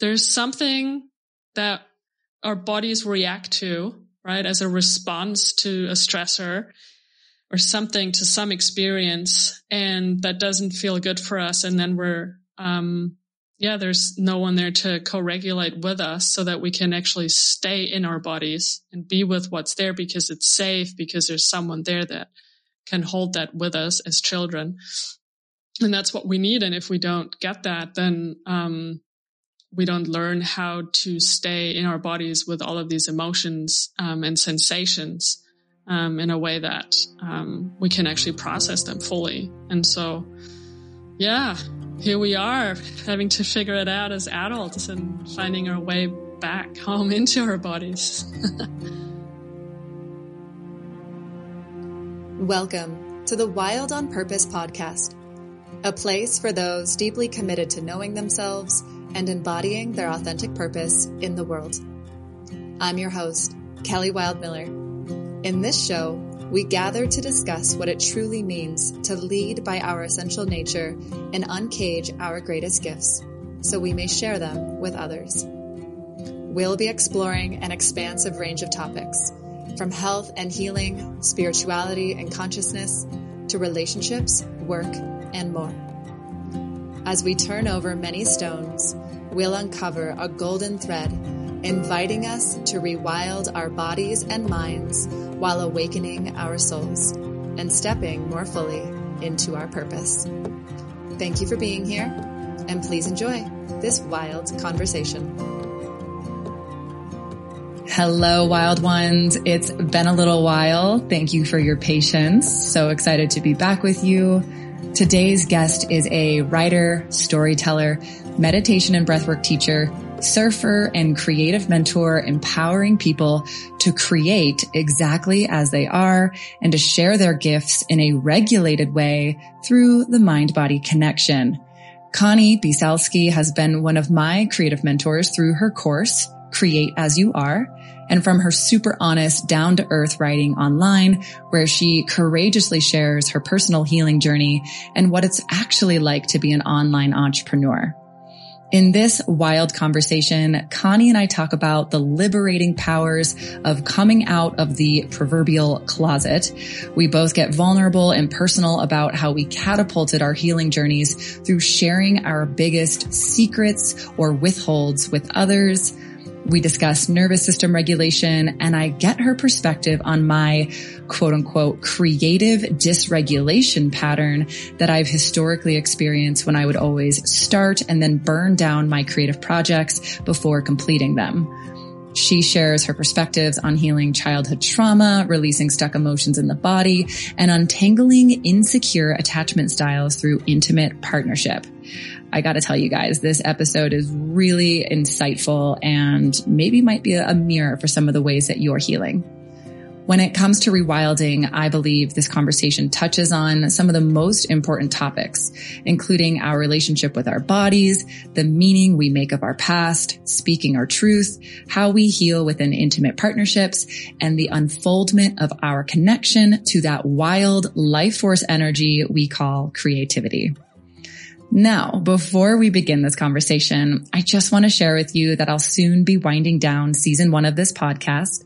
there's something that our bodies react to, right? As a response to a stressor or something to some experience and that doesn't feel good for us. And then we're, um, yeah, there's no one there to co-regulate with us so that we can actually stay in our bodies and be with what's there because it's safe, because there's someone there that can hold that with us as children. And that's what we need. And if we don't get that, then, um, we don't learn how to stay in our bodies with all of these emotions, um, and sensations, um, in a way that, um, we can actually process them fully. And so, yeah, here we are having to figure it out as adults and finding our way back home into our bodies. Welcome to the Wild on Purpose podcast, a place for those deeply committed to knowing themselves and embodying their authentic purpose in the world. I'm your host, Kelly Wildmiller. In this show, we gather to discuss what it truly means to lead by our essential nature and uncage our greatest gifts so we may share them with others. We'll be exploring an expansive range of topics from health and healing, spirituality and consciousness to relationships, work, and more. As we turn over many stones, we'll uncover a golden thread inviting us to rewild our bodies and minds while awakening our souls and stepping more fully into our purpose. Thank you for being here, and please enjoy this wild conversation. Hello, wild ones. It's been a little while. Thank you for your patience. So excited to be back with you. Today's guest is a writer, storyteller, meditation and breathwork teacher, surfer and creative mentor, empowering people to create exactly as they are and to share their gifts in a regulated way through the mind body connection. Conni Biesalski has been one of my creative mentors through her course, Create As You Are, and from her super honest, down to earth writing online, where she courageously shares her personal healing journey and what it's actually like to be an online entrepreneur. In this wild conversation, Conni and I talk about the liberating powers of coming out of the proverbial closet. We both get vulnerable and personal about how we catapulted our healing journeys through sharing our biggest secrets or withholds with others we discuss nervous system regulation and I get her perspective on my quote unquote creative dysregulation pattern that I've historically experienced when I would always start and then burn down my creative projects before completing them. She shares her perspectives on healing childhood trauma, releasing stuck emotions in the body, and untangling insecure attachment styles through intimate partnership. I got to tell you guys, this episode is really insightful and maybe might be a mirror for some of the ways that you're healing. When it comes to rewilding, I believe this conversation touches on some of the most important topics, including our relationship with our bodies, the meaning we make of our past, speaking our truth, how we heal within intimate partnerships, and the unfoldment of our connection to that wild life force energy we call creativity. Now, before we begin this conversation, I just want to share with you that I'll soon be winding down season one of this podcast.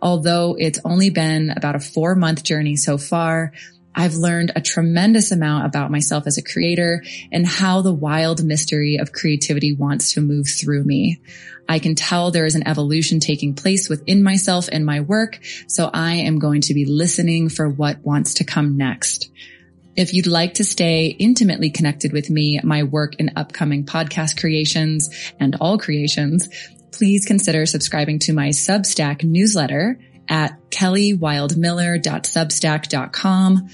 Although it's only been about a four month journey so far, I've learned a tremendous amount about myself as a creator and how the wild mystery of creativity wants to move through me. I can tell there is an evolution taking place within myself and my work. So I am going to be listening for what wants to come next. If you'd like to stay intimately connected with me, my work in upcoming podcast creations and all creations, please consider subscribing to my Substack newsletter at kellywildmiller.substack.com.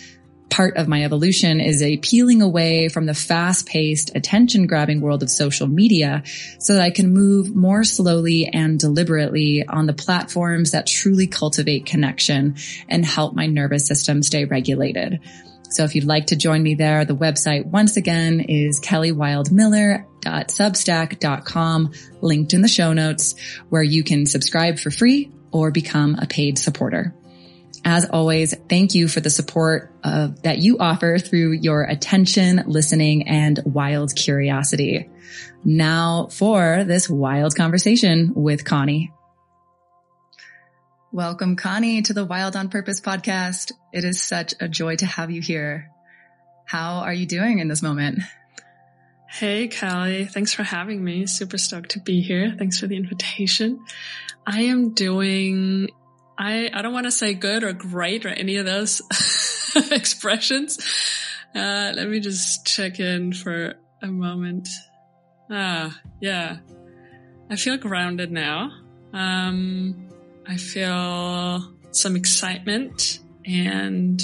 Part of my evolution is a peeling away from the fast paced attention grabbing world of social media so that I can move more slowly and deliberately on the platforms that truly cultivate connection and help my nervous system stay regulated. So if you'd like to join me there, the website once again is kellywildmiller.substack.com linked in the show notes where you can subscribe for free or become a paid supporter. As always, thank you for the support uh, that you offer through your attention, listening, and wild curiosity. Now for this wild conversation with Conni. Welcome, Conni, to the Wild on Purpose podcast. It is such a joy to have you here. How are you doing in this moment? Hey, Callie. Thanks for having me. Super stoked to be here. Thanks for the invitation. I am doing I, I don't want to say good or great or any of those expressions. Uh, let me just check in for a moment. Ah, yeah. I feel grounded now. Um, I feel some excitement and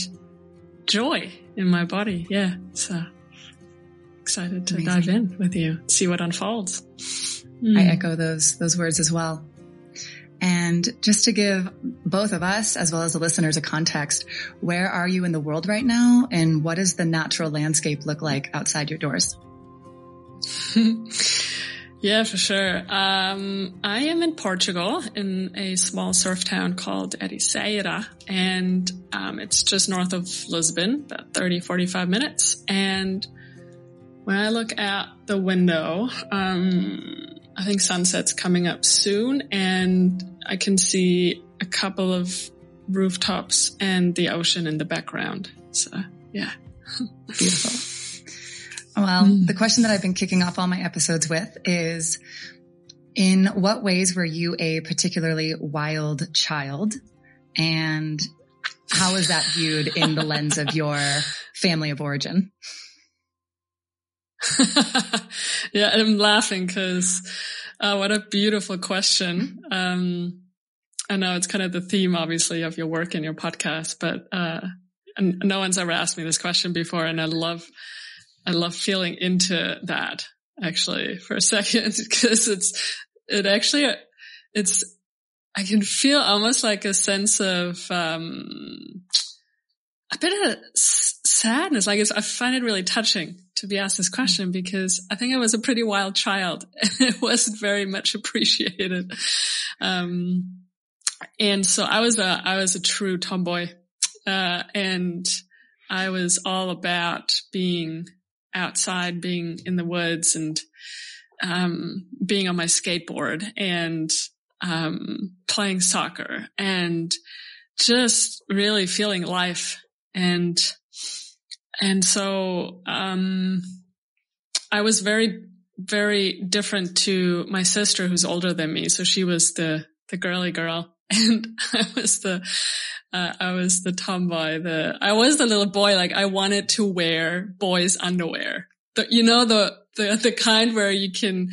joy in my body. Yeah. So excited to Amazing. dive in with you, see what unfolds. Mm. I echo those, those words as well. And just to give both of us as well as the listeners a context, where are you in the world right now? And what does the natural landscape look like outside your doors? yeah, for sure. Um, I am in Portugal in a small surf town called Ericeira and um, it's just north of Lisbon, about 30, 45 minutes. And when I look out the window, um, I think sunset's coming up soon and I can see a couple of rooftops and the ocean in the background. So yeah. Beautiful. Well, mm. the question that I've been kicking off all my episodes with is in what ways were you a particularly wild child? And how is that viewed in the lens of your family of origin? yeah, I'm laughing because uh, what a beautiful question. Um, I know it's kind of the theme, obviously, of your work and your podcast, but uh, no one's ever asked me this question before, and I love, I love feeling into that actually for a second because it's, it actually, it's, I can feel almost like a sense of um, a bit of sadness. Like I find it really touching to be asked this question because I think I was a pretty wild child and it wasn't very much appreciated. Um, and so I was a, I was a true tomboy. Uh, and I was all about being outside, being in the woods and, um, being on my skateboard and, um, playing soccer and just really feeling life and and so um, I was very very different to my sister who's older than me. So she was the the girly girl, and I was the uh, I was the tomboy. The I was the little boy. Like I wanted to wear boys' underwear. The, you know the the the kind where you can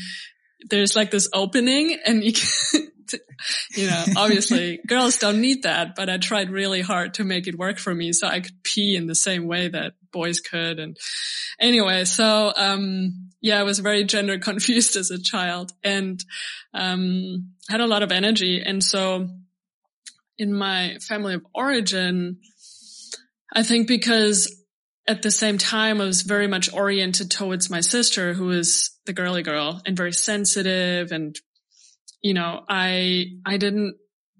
there's like this opening and you can you know, obviously girls don't need that, but I tried really hard to make it work for me so I could pee in the same way that boys could. And anyway, so, um, yeah, I was very gender confused as a child and, um, had a lot of energy. And so in my family of origin, I think because at the same time, I was very much oriented towards my sister, who was the girly girl and very sensitive and you know, I, I didn't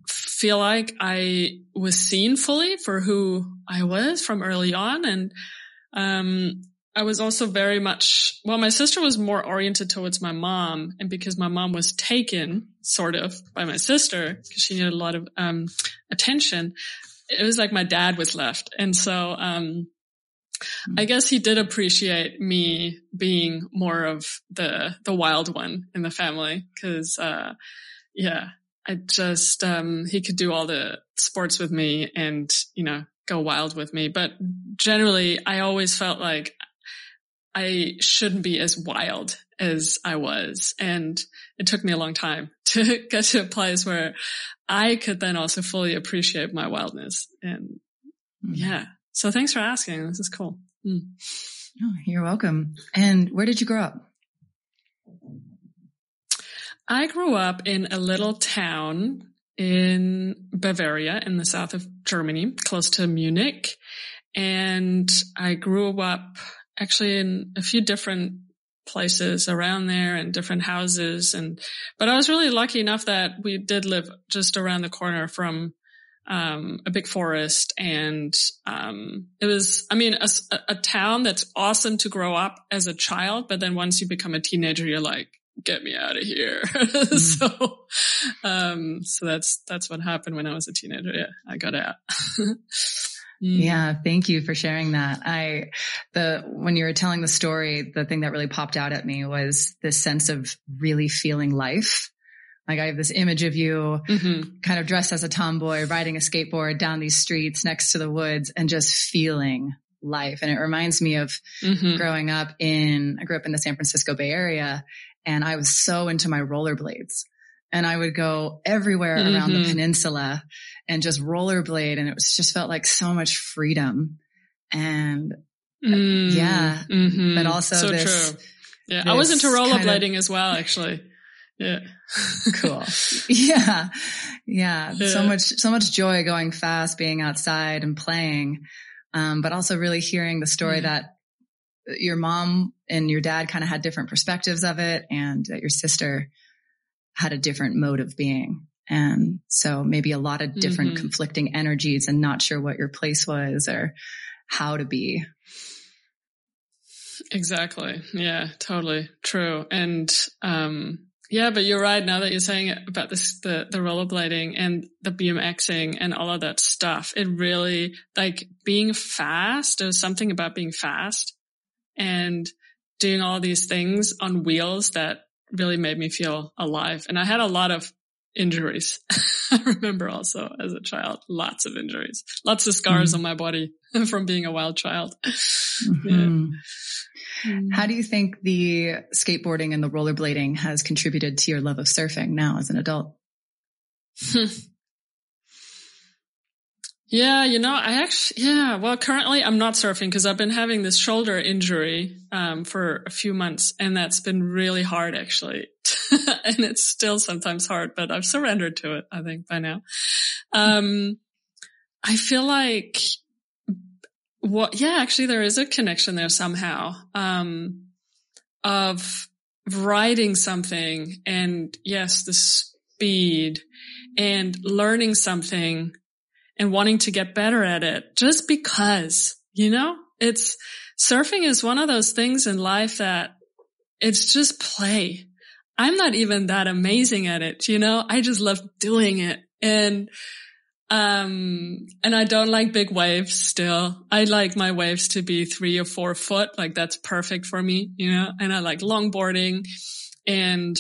feel like I was seen fully for who I was from early on. And, um, I was also very much, well, my sister was more oriented towards my mom. And because my mom was taken sort of by my sister, because she needed a lot of, um, attention, it was like my dad was left. And so, um, I guess he did appreciate me being more of the the wild one in the family because uh, yeah, I just um, he could do all the sports with me and you know go wild with me, but generally I always felt like I shouldn't be as wild as I was, and it took me a long time to get to a place where I could then also fully appreciate my wildness and mm-hmm. yeah. So thanks for asking. This is cool. Mm. Oh, you're welcome. And where did you grow up? I grew up in a little town in Bavaria in the south of Germany, close to Munich. And I grew up actually in a few different places around there and different houses. And, but I was really lucky enough that we did live just around the corner from um, a big forest and, um, it was, I mean, a, a town that's awesome to grow up as a child, but then once you become a teenager, you're like, get me out of here. Mm. so, um, so that's, that's what happened when I was a teenager. Yeah, I got out. Mm. Yeah. Thank you for sharing that. I, the, when you were telling the story, the thing that really popped out at me was this sense of really feeling life. Like I have this image of you mm-hmm. kind of dressed as a tomboy riding a skateboard down these streets next to the woods and just feeling life. And it reminds me of mm-hmm. growing up in, I grew up in the San Francisco Bay Area and I was so into my rollerblades and I would go everywhere mm-hmm. around the mm-hmm. peninsula and just rollerblade. And it was just felt like so much freedom. And mm, yeah, mm-hmm. but also so this, true. Yeah. I was into rollerblading kind of, as well, actually. Yeah. cool. Yeah. yeah. Yeah. So much, so much joy going fast, being outside and playing. Um, but also really hearing the story mm. that your mom and your dad kind of had different perspectives of it and that your sister had a different mode of being. And so maybe a lot of different mm-hmm. conflicting energies and not sure what your place was or how to be. Exactly. Yeah, totally true. And, um, yeah, but you're right. Now that you're saying about this, the, the rollerblading and the BMXing and all of that stuff, it really, like being fast, there's something about being fast and doing all these things on wheels that really made me feel alive. And I had a lot of injuries. I remember also as a child, lots of injuries, lots of scars mm-hmm. on my body from being a wild child. Mm-hmm. Yeah. How do you think the skateboarding and the rollerblading has contributed to your love of surfing now as an adult? Yeah, you know, I actually, yeah, well, currently I'm not surfing because I've been having this shoulder injury, um, for a few months and that's been really hard actually. and it's still sometimes hard, but I've surrendered to it, I think by now. Um, I feel like what, yeah, actually there is a connection there somehow, um, of writing something and yes, the speed and learning something and wanting to get better at it just because, you know, it's surfing is one of those things in life that it's just play. I'm not even that amazing at it, you know, I just love doing it. And, um, and I don't like big waves still. I like my waves to be three or four foot. Like that's perfect for me, you know, and I like longboarding and,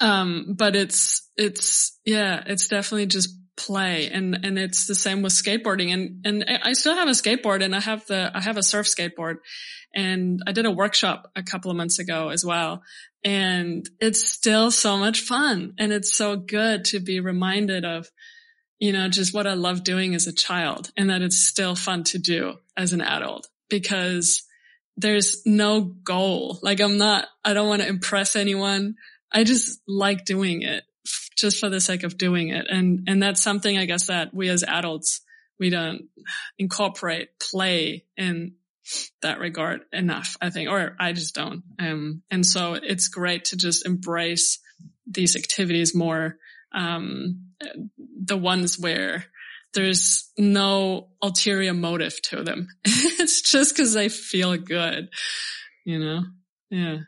um, but it's, it's, yeah, it's definitely just play and and it's the same with skateboarding and and I still have a skateboard and I have the I have a surf skateboard and I did a workshop a couple of months ago as well and it's still so much fun and it's so good to be reminded of you know just what I love doing as a child and that it's still fun to do as an adult because there's no goal. Like I'm not I don't want to impress anyone. I just like doing it just for the sake of doing it. And, and that's something I guess that we as adults, we don't incorporate play in that regard enough, I think, or I just don't. Um, and so it's great to just embrace these activities more, um, the ones where there's no ulterior motive to them. it's just because they feel good, you know? Yeah.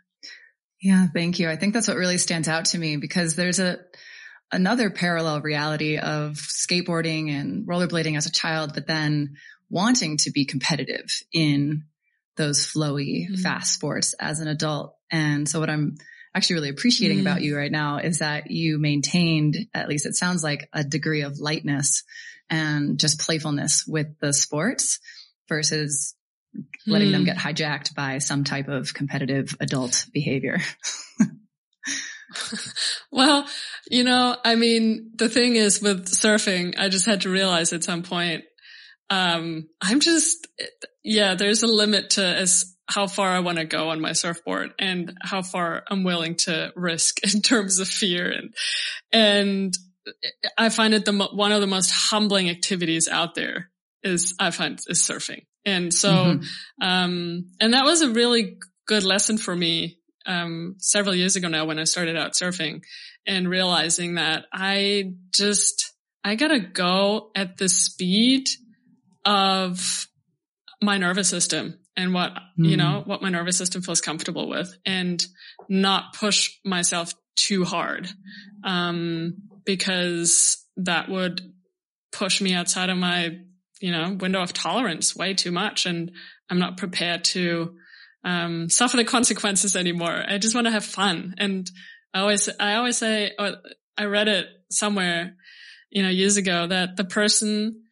Yeah. Thank you. I think that's what really stands out to me because there's a, another parallel reality of skateboarding and rollerblading as a child, but then wanting to be competitive in those flowy, mm-hmm. fast sports as an adult. And so what I'm actually really appreciating mm-hmm. about you right now is that you maintained, at least it sounds like a degree of lightness and just playfulness with the sports versus letting them mm. get hijacked by some type of competitive adult behavior. well, you know, I mean, the thing is with surfing, I just had to realize at some point, um, I'm just, yeah, there's a limit to as how far I want to go on my surfboard and how far I'm willing to risk in terms of fear. And, and I find it the, one of the most humbling activities out there is I find is surfing. And so, mm-hmm. um, and that was a really good lesson for me um, several years ago now when I started out surfing and realizing that I just, I gotta go at the speed of my nervous system and what, mm. you know, what my nervous system feels comfortable with and not push myself too hard. Um, because that would push me outside of my, you know, window of tolerance way too much. And I'm not prepared to, um, suffer the consequences anymore. I just want to have fun. And I always, I always say, I read it somewhere, you know, years ago that the person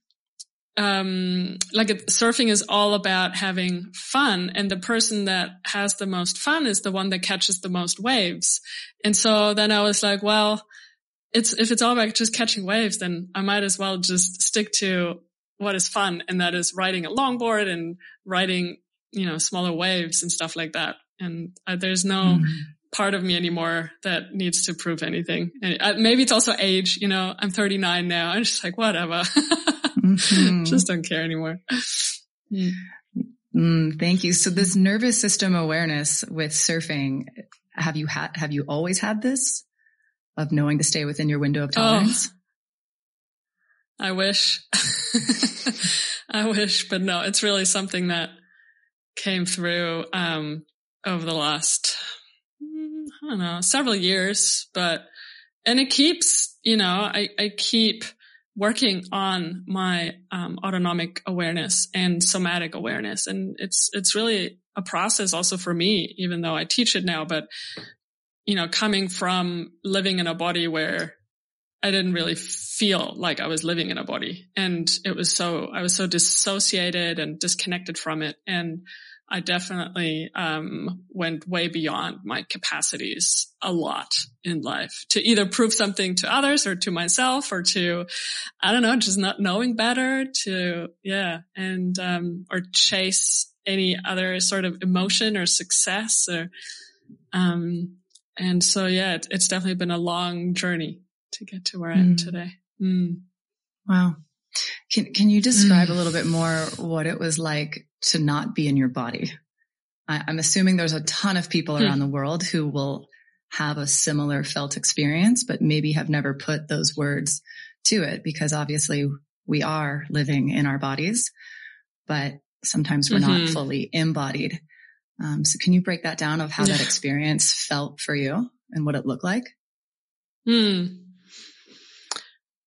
um, like surfing is all about having fun and the person that has the most fun is the one that catches the most waves. And so then I was like, well, it's, if it's all about just catching waves, then I might as well just stick to what is fun. And that is riding a longboard and riding, you know, smaller waves and stuff like that. And uh, there's no mm. part of me anymore that needs to prove anything. And, uh, maybe it's also age, you know, I'm 39 now. I'm just like, whatever. Mm-hmm. Just don't care anymore. Mm. Mm, thank you. So this nervous system awareness with surfing, have you had, have you always had this of knowing to stay within your window of oh. tolerance? Oh, I wish. I wish, but no, it's really something that came through, um, over the last, mm, I don't know, several years, but, and it keeps, you know, I, I keep, working on my um, autonomic awareness and somatic awareness. And it's it's really a process also for me even though i teach it now but you know coming from living in a body where i didn't really feel like i was living in a body. And it was so i was so dissociated and disconnected from it. And I definitely um, went way beyond my capacities a lot in life to either prove something to others or to myself or to, I don't know, just not knowing better to, yeah, and, um, or chase any other sort of emotion or success or, um, and so yeah, it, it's definitely been a long journey to get to where mm. I am mm. today. Mm. Wow. Can, can you describe mm. a little bit more what it was like to not be in your body? I, am assuming there's a ton of people hmm. around the world who will have a similar felt experience, but maybe have never put those words to it because obviously we are living in our bodies, but sometimes we're mm-hmm. not fully embodied. Um, so can you break that down of how that experience felt for you and what it looked like? Hmm.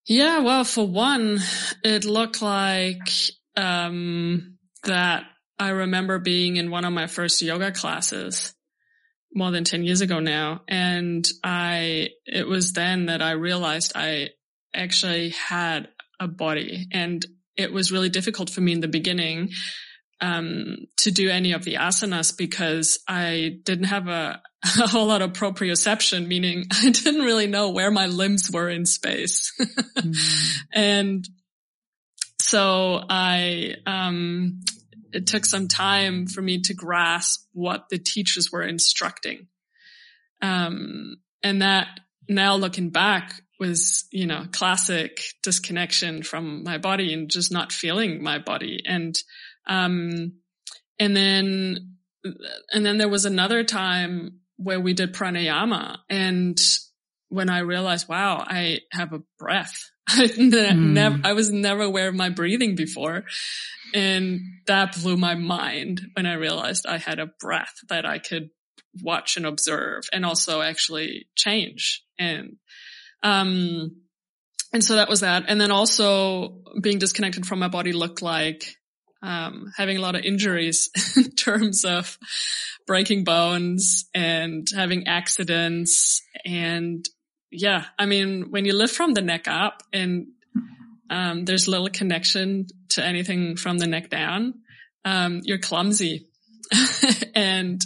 Yeah, well, for one, it looked like um, that I remember being in one of my first yoga classes more than 10 years ago now. And I, it was then that I realized I actually had a body and it was really difficult for me in the beginning um, to do any of the asanas because I didn't have a, a, whole lot of proprioception, meaning I didn't really know where my limbs were in space. mm. And so I, um, it took some time for me to grasp what the teachers were instructing. Um, and that now looking back was, you know, classic disconnection from my body and just not feeling my body. And, um, and then, and then there was another time where we did pranayama and when I realized, wow, I have a breath. I mm. never, I was never aware of my breathing before. And that blew my mind when I realized I had a breath that I could watch and observe and also actually change. And, um, and so that was that. And then also being disconnected from my body looked like, um, having a lot of injuries in terms of breaking bones and having accidents and yeah, I mean, when you live from the neck up and um, there's little connection to anything from the neck down, um, you're clumsy. and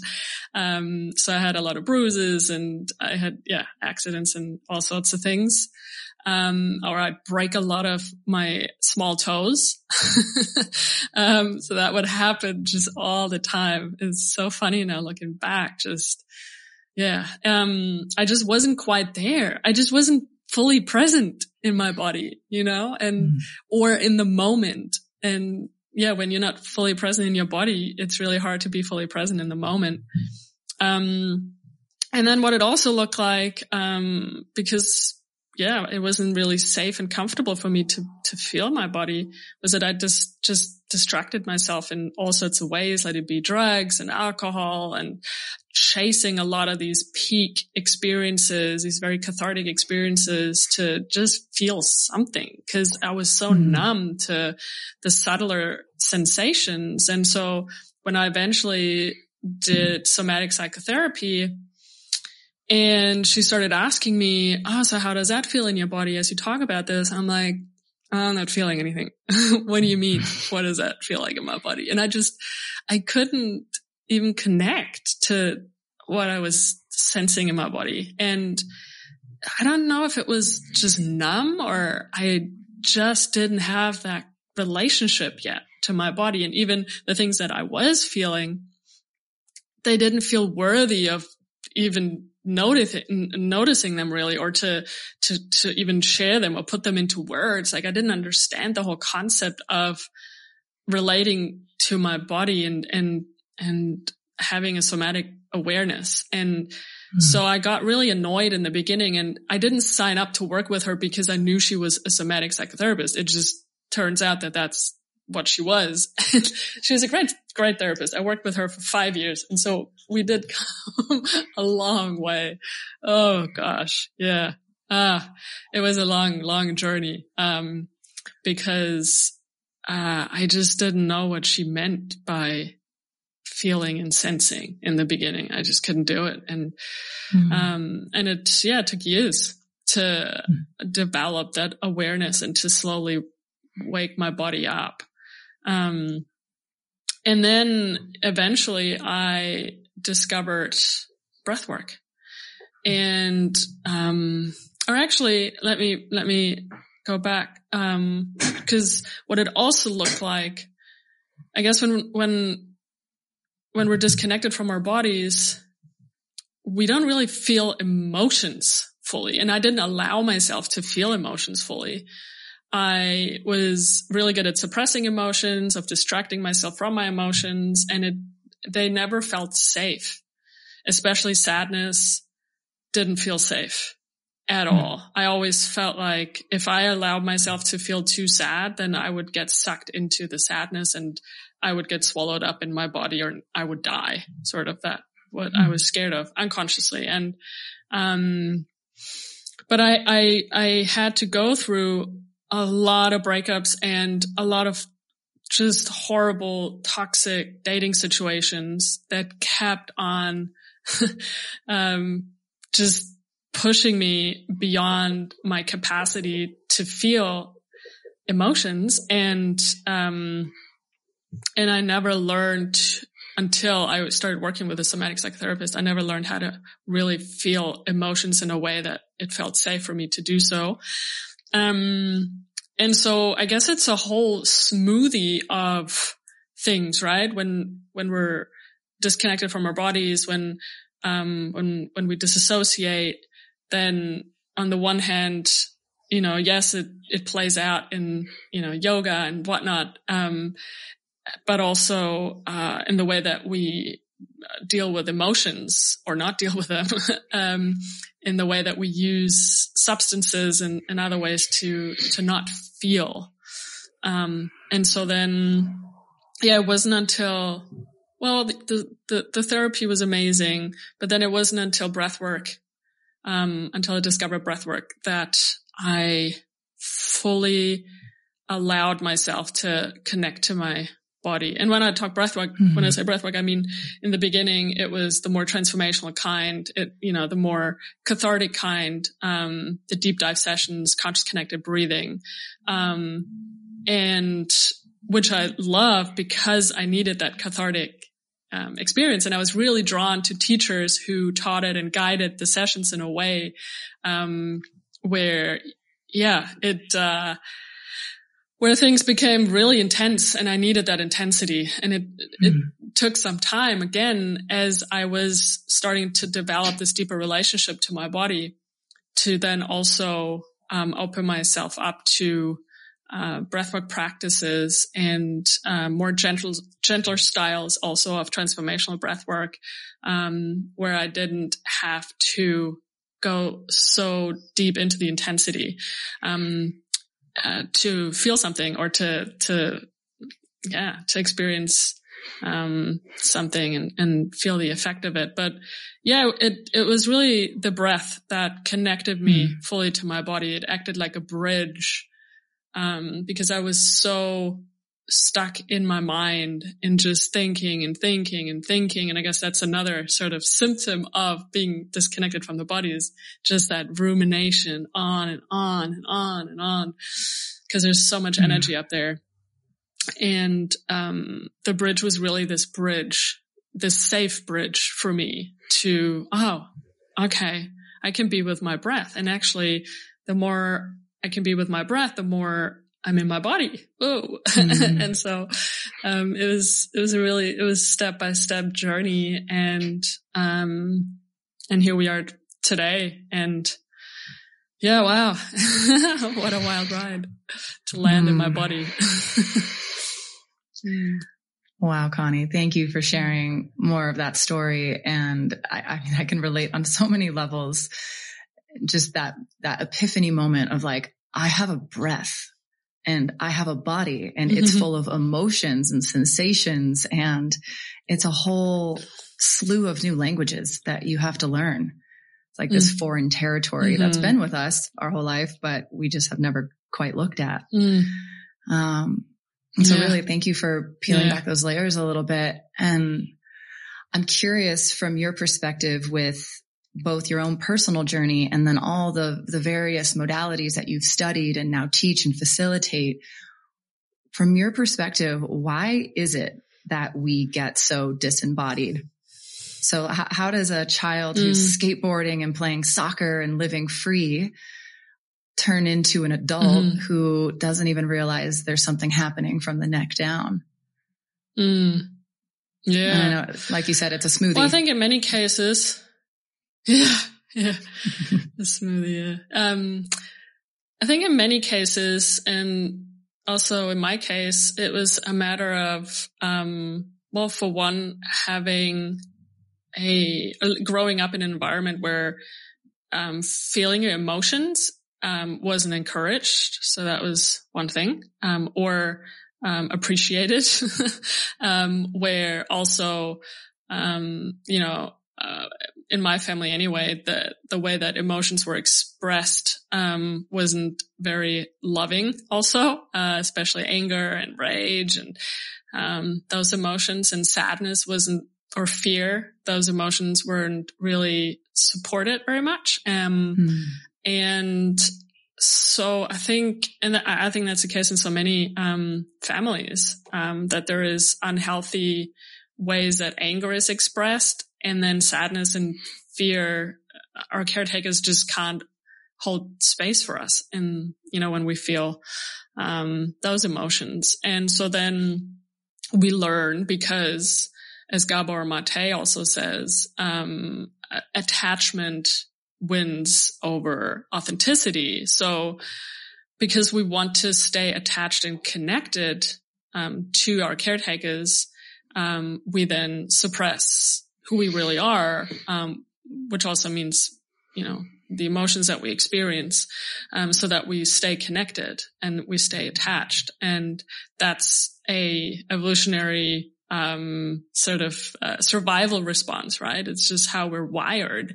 um, so I had a lot of bruises and I had, yeah, accidents and all sorts of things. Um, or I break a lot of my small toes. um, so that would happen just all the time. It's so funny now looking back, just yeah. Um, I just wasn't quite there. I just wasn't fully present in my body, you know, and, mm. or in the moment. And yeah, when you're not fully present in your body, it's really hard to be fully present in the moment. Um, and then what it also looked like, um, because yeah, it wasn't really safe and comfortable for me to, to feel my body was that I just, just distracted myself in all sorts of ways, let it be drugs and alcohol and chasing a lot of these peak experiences, these very cathartic experiences to just feel something because I was so mm. numb to the subtler sensations. And so when I eventually did somatic psychotherapy, and she started asking me, Oh, so how does that feel in your body as you talk about this? I'm like, I'm not feeling anything. what do you mean? What does that feel like in my body? And I just, I couldn't even connect to what I was sensing in my body. And I don't know if it was just numb or I just didn't have that relationship yet to my body. And even the things that I was feeling, they didn't feel worthy of even noticing noticing them really or to to to even share them or put them into words like i didn't understand the whole concept of relating to my body and and and having a somatic awareness and mm-hmm. so i got really annoyed in the beginning and i didn't sign up to work with her because i knew she was a somatic psychotherapist it just turns out that that's what she was. she was a great, great therapist. I worked with her for five years. And so we did come a long way. Oh gosh. Yeah. Ah, it was a long, long journey. Um, because, uh, I just didn't know what she meant by feeling and sensing in the beginning. I just couldn't do it. And, mm-hmm. um, and it, yeah, it took years to mm-hmm. develop that awareness and to slowly wake my body up. Um, and then eventually I discovered breath work and, um, or actually let me, let me go back. Um, cause what it also looked like, I guess when, when, when we're disconnected from our bodies, we don't really feel emotions fully. And I didn't allow myself to feel emotions fully. I was really good at suppressing emotions, of distracting myself from my emotions, and it, they never felt safe. Especially sadness didn't feel safe at mm. all. I always felt like if I allowed myself to feel too sad, then I would get sucked into the sadness and I would get swallowed up in my body or I would die. Sort of that, what mm. I was scared of unconsciously. And, um, but I, I, I had to go through a lot of breakups and a lot of just horrible, toxic dating situations that kept on, um, just pushing me beyond my capacity to feel emotions. And, um, and I never learned until I started working with a somatic psychotherapist. I never learned how to really feel emotions in a way that it felt safe for me to do so. Um, and so I guess it's a whole smoothie of things, right? When, when we're disconnected from our bodies, when, um, when, when we disassociate, then on the one hand, you know, yes, it, it plays out in, you know, yoga and whatnot. Um, but also, uh, in the way that we deal with emotions or not deal with them, um, in the way that we use substances and, and other ways to, to not feel. Um, and so then, yeah, it wasn't until, well, the, the, the therapy was amazing, but then it wasn't until breath work, um, until I discovered breath work that I fully allowed myself to connect to my body. And when I talk breathwork, mm-hmm. when I say breathwork, I mean in the beginning it was the more transformational kind, it you know the more cathartic kind, um, the deep dive sessions, conscious connected breathing, um, and which I love because I needed that cathartic um, experience, and I was really drawn to teachers who taught it and guided the sessions in a way um, where, yeah, it. Uh, where things became really intense and I needed that intensity. And it, mm-hmm. it took some time again as I was starting to develop this deeper relationship to my body to then also um, open myself up to uh, breathwork practices and uh, more gentle, gentler styles also of transformational breathwork, um, where I didn't have to go so deep into the intensity, um, uh, to feel something or to, to, yeah, to experience, um, something and, and feel the effect of it. But yeah, it, it was really the breath that connected me mm. fully to my body. It acted like a bridge, um, because I was so stuck in my mind and just thinking and thinking and thinking. And I guess that's another sort of symptom of being disconnected from the body is just that rumination on and on and on and on because there's so much mm-hmm. energy up there. And, um, the bridge was really this bridge, this safe bridge for me to, oh, okay, I can be with my breath. And actually the more I can be with my breath, the more I'm in my body. Oh, mm-hmm. and so, um, it was, it was a really, it was step by step journey. And, um, and here we are today. And yeah, wow. what a wild ride to land mm. in my mm. body. mm. Wow, Conni, thank you for sharing more of that story. And I, I mean, I can relate on so many levels. Just that, that epiphany moment of like, I have a breath and I have a body and mm-hmm. it's full of emotions and sensations and it's a whole slew of new languages that you have to learn. It's like mm-hmm. this mm. foreign territory mm-hmm. that's been with us our whole life, but we just have never quite looked at. Mm. Um, so yeah. really thank you for peeling yeah. back those layers a little bit. And I'm curious from your perspective with both your own personal journey and then all the, the various modalities that you've studied and now teach and facilitate. From your perspective, why is it that we get so disembodied? So how, how does a child mm. who's skateboarding and playing soccer and living free turn into an adult mm-hmm. who doesn't even realize there's something happening from the neck down? Mm. Yeah. I know, like you said, it's a smoothie. Well, I think in many cases, yeah, yeah. smoothie. Yeah. Um, I think in many cases, and also in my case, it was a matter of, um, well, for one, having a, growing up in an environment where, um, feeling your emotions, um, wasn't encouraged. So that was one thing, um, or, um, appreciated, um, where also, um, you know, uh, in my family anyway, the, the way that emotions were expressed, um, wasn't very loving also, uh, especially anger and rage and, um, those emotions and sadness wasn't, or fear, those emotions weren't really supported very much. Um, hmm. and so I think, and I think that's the case in so many, um, families, um, that there is unhealthy ways that anger is expressed and then sadness and fear, our caretakers just can't hold space for us. And, you know, when we feel, um, those emotions. And so then we learn because as Gabor Mate also says, um, attachment wins over authenticity. So because we want to stay attached and connected, um, to our caretakers, um, we then suppress who we really are, um, which also means, you know, the emotions that we experience, um, so that we stay connected and we stay attached. And that's a evolutionary, um, sort of uh, survival response, right? It's just how we're wired.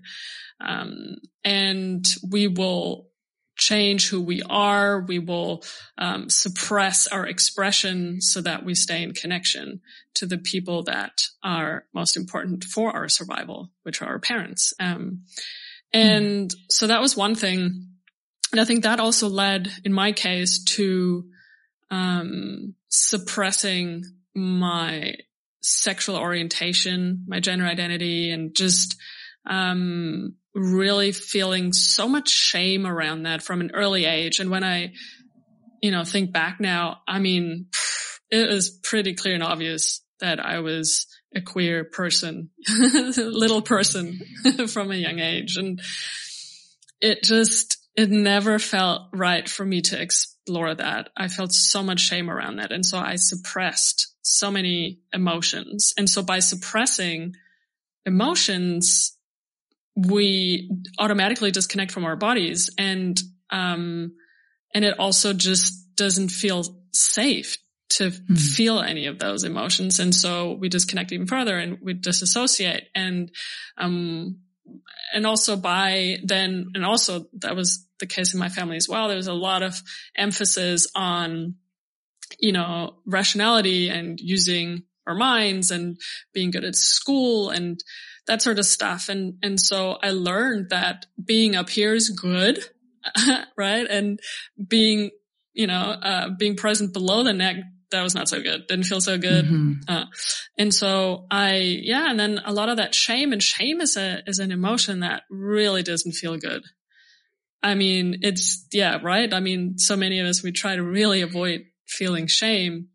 Um, and we will change who we are. We will um, suppress our expression so that we stay in connection to the people that are most important for our survival, which are our parents. Um, and mm. so that was one thing. And I think that also led, in my case, to um, suppressing my sexual orientation, my gender identity, and just um, really feeling so much shame around that from an early age. And when I, you know, think back now, I mean, it was pretty clear and obvious that I was a queer person, little person from a young age. And it just, it never felt right for me to explore that. I felt so much shame around that. And so I suppressed so many emotions. And so by suppressing emotions, we automatically disconnect from our bodies and, um, and it also just doesn't feel safe to mm-hmm. feel any of those emotions. And so we disconnect even further and we disassociate and, um, and also by then, and also that was the case in my family as well. There was a lot of emphasis on, you know, rationality and using our minds and being good at school and that sort of stuff. And, and so I learned that being up here is good, right? And being, you know, uh, being present below the neck, that was not so good. Didn't feel so good. Mm-hmm. Uh, and so I, yeah. And then a lot of that shame and shame is a, is an emotion that really doesn't feel good. I mean, it's, yeah, right. I mean, so many of us, we try to really avoid feeling shame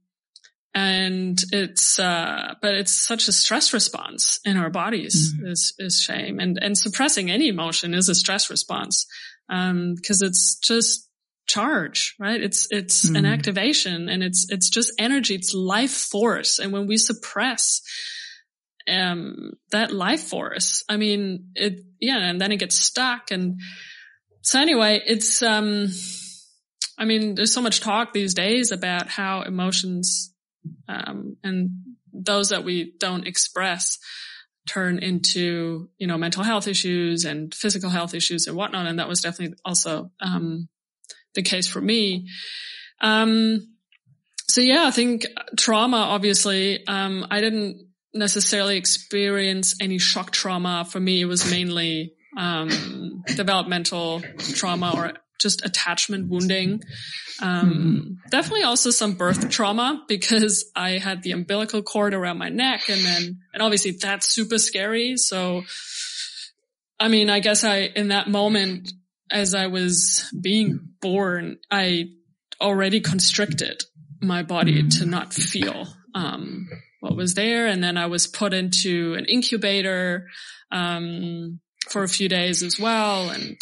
and it's uh but it's such a stress response in our bodies mm-hmm. is is shame. And and suppressing any emotion is a stress response um because it's just charge right? It's it's mm-hmm. an activation and it's it's just energy. It's life force. And when we suppress um that life force i mean it yeah and then it gets stuck. And so anyway it's um I mean, there's so much talk these days about how emotions um, and those that we don't express turn into you know mental health issues and physical health issues and whatnot. And that was definitely also um, the case for me. Um, so yeah i think trauma obviously um, i didn't necessarily experience any shock trauma. For me it was mainly um, developmental trauma or just attachment wounding. Um, mm-hmm. definitely also some birth trauma because I had the umbilical cord around my neck and then, and obviously that's super scary. So, I mean, I guess I, in that moment, as I was being born, I already constricted my body to not feel, um, what was there. And then I was put into an incubator, um, for a few days as well. And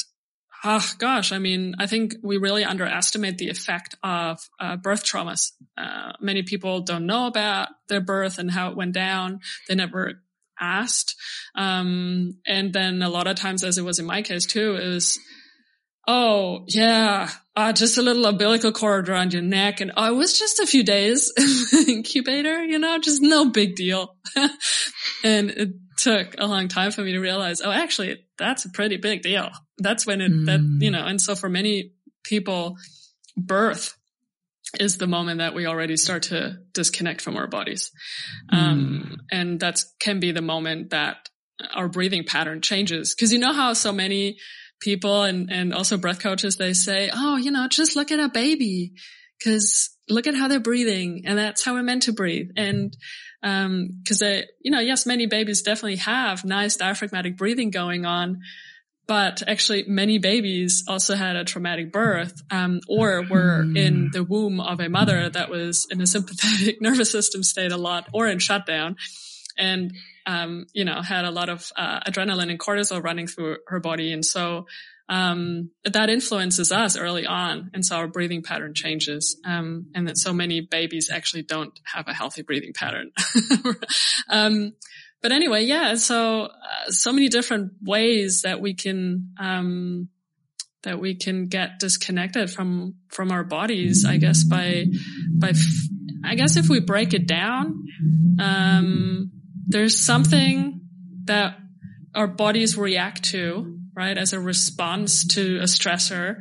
Oh gosh, I mean, I think we really underestimate the effect of uh, birth traumas. Uh, many people don't know about their birth and how it went down. They never asked. Um, and then a lot of times, as it was in my case too, it was, oh yeah, uh, just a little umbilical cord around your neck, and oh, it was just a few days incubator, you know, just no big deal. and it took a long time for me to realize, oh, actually, that's a pretty big deal. That's when it, mm. that, you know, and so for many people, birth is the moment that we already start to disconnect from our bodies. Um, mm. Um, and that can be the moment that our breathing pattern changes. Cause you know how so many people and, and also breath coaches, they say, Oh, you know, just look at a baby. Cause look at how they're breathing and that's how we're meant to breathe. And, um, cause they, you know, yes, many babies definitely have nice diaphragmatic breathing going on, but actually many babies also had a traumatic birth, um, or were in the womb of a mother that was in a sympathetic nervous system state a lot or in shutdown. And, um, you know, had a lot of, uh, adrenaline and cortisol running through her body. And so, um, that influences us early on. And so our breathing pattern changes. Um, and that so many babies actually don't have a healthy breathing pattern. um, but anyway, yeah. So, uh, so many different ways that we can, um, that we can get disconnected from, from our bodies, I guess by, by, f- I guess if we break it down, um, there's something that our bodies react to right? As a response to a stressor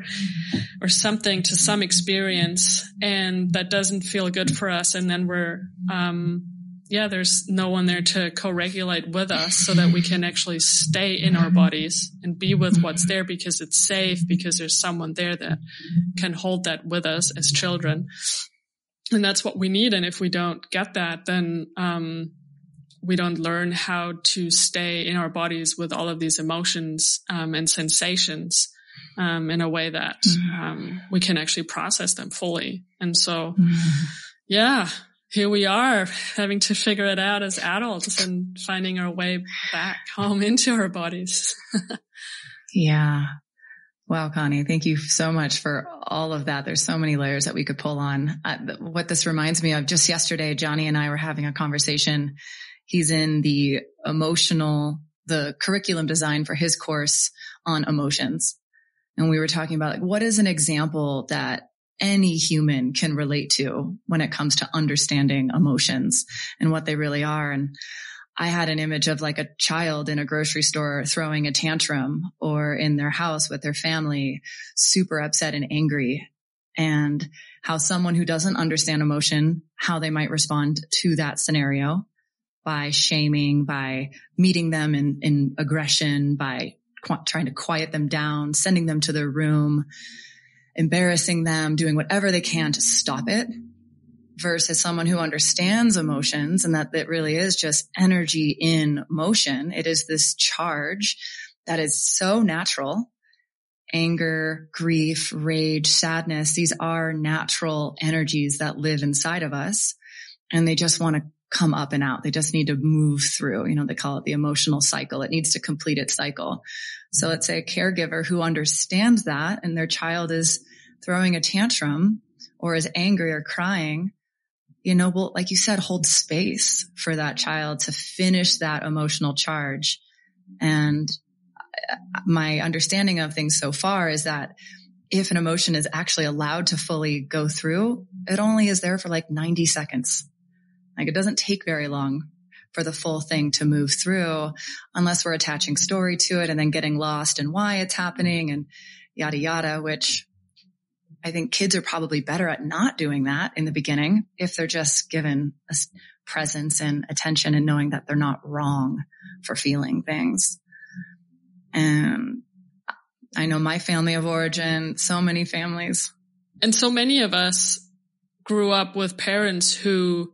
or something to some experience and that doesn't feel good for us. And then we're, um, yeah, there's no one there to co-regulate with us so that we can actually stay in our bodies and be with what's there because it's safe, because there's someone there that can hold that with us as children. And that's what we need. And if we don't get that, then, um, we don't learn how to stay in our bodies with all of these emotions um, and sensations um, in a way that mm-hmm. um, we can actually process them fully. And so, mm-hmm. yeah, here we are having to figure it out as adults and finding our way back home into our bodies. yeah. Wow, Conni, thank you so much for all of that. There's so many layers that we could pull on. Uh, what this reminds me of just yesterday, Jonny and I were having a conversation He's in the emotional the curriculum design for his course on emotions. And we were talking about like, what is an example that any human can relate to when it comes to understanding emotions and what they really are. And I had an image of like a child in a grocery store throwing a tantrum or in their house with their family, super upset and angry and how someone who doesn't understand emotion, how they might respond to that scenario by shaming, by meeting them in, in aggression, by qu- trying to quiet them down, sending them to their room, embarrassing them, doing whatever they can to stop it versus someone who understands emotions and that it really is just energy in motion. It is this charge that is so natural. Anger, grief, rage, sadness. These are natural energies that live inside of us and they just want to come up and out. They just need to move through, you know, they call it the emotional cycle. It needs to complete its cycle. So let's say a caregiver who understands that and their child is throwing a tantrum or is angry or crying, you know, will, like you said, hold space for that child to finish that emotional charge. And my understanding of things so far is that if an emotion is actually allowed to fully go through, it only is there for like 90 seconds. Like it doesn't take very long for the full thing to move through unless we're attaching story to it and then getting lost in why it's happening and yada yada, which I think kids are probably better at not doing that in the beginning if they're just given a presence and attention and knowing that they're not wrong for feeling things. And I know my family of origin, so many families. And so many of us grew up with parents who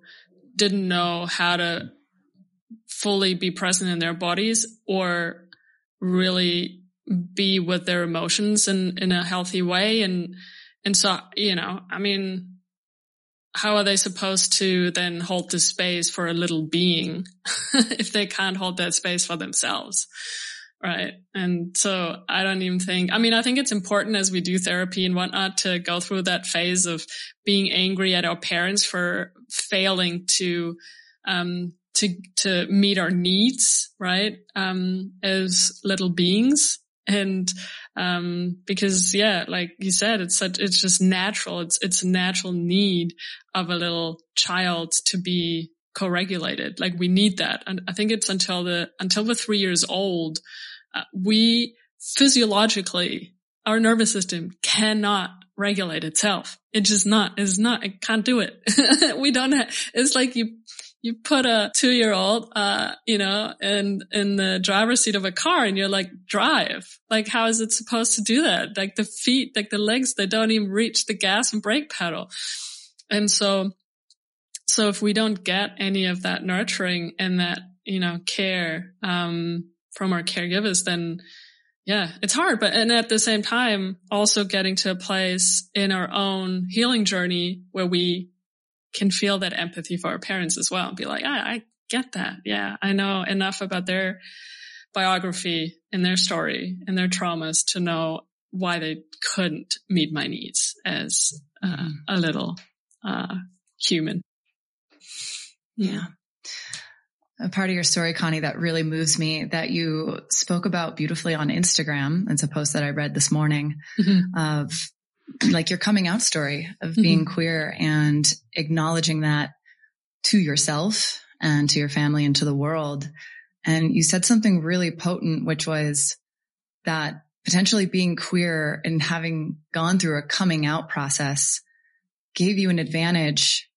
didn't know how to fully be present in their bodies or really be with their emotions in, in a healthy way. And, and so, you know, I mean, how are they supposed to then hold the space for a little being if they can't hold that space for themselves? Right. And so I don't even think, I mean, I think it's important as we do therapy and whatnot to go through that phase of being angry at our parents for failing to, um, to, to meet our needs, right? Um, as little beings. And, um, because yeah, like you said, it's such, it's just natural. It's, it's a natural need of a little child to be co-regulated. Like we need that. And I think it's until the, until the three years old, we physiologically, our nervous system cannot regulate itself. It just not, it's not, it can't do it. we don't have, it's like you, you put a two year old, uh, you know, in, in the driver's seat of a car and you're like, drive. Like, how is it supposed to do that? Like the feet, like the legs, they don't even reach the gas and brake pedal. And so, so if we don't get any of that nurturing and that, you know, care, um, from our caregivers, then yeah, it's hard. But, and at the same time, also getting to a place in our own healing journey where we can feel that empathy for our parents as well and be like, I, I get that. Yeah. I know enough about their biography and their story and their traumas to know why they couldn't meet my needs as uh, a little uh, human. Yeah a part of your story, Conni, that really moves me that you spoke about beautifully on Instagram. It's a post that I read this morning mm-hmm. of like your coming out story of mm-hmm. being queer and acknowledging that to yourself and to your family and to the world. And you said something really potent, which was that potentially being queer and having gone through a coming out process gave you an advantage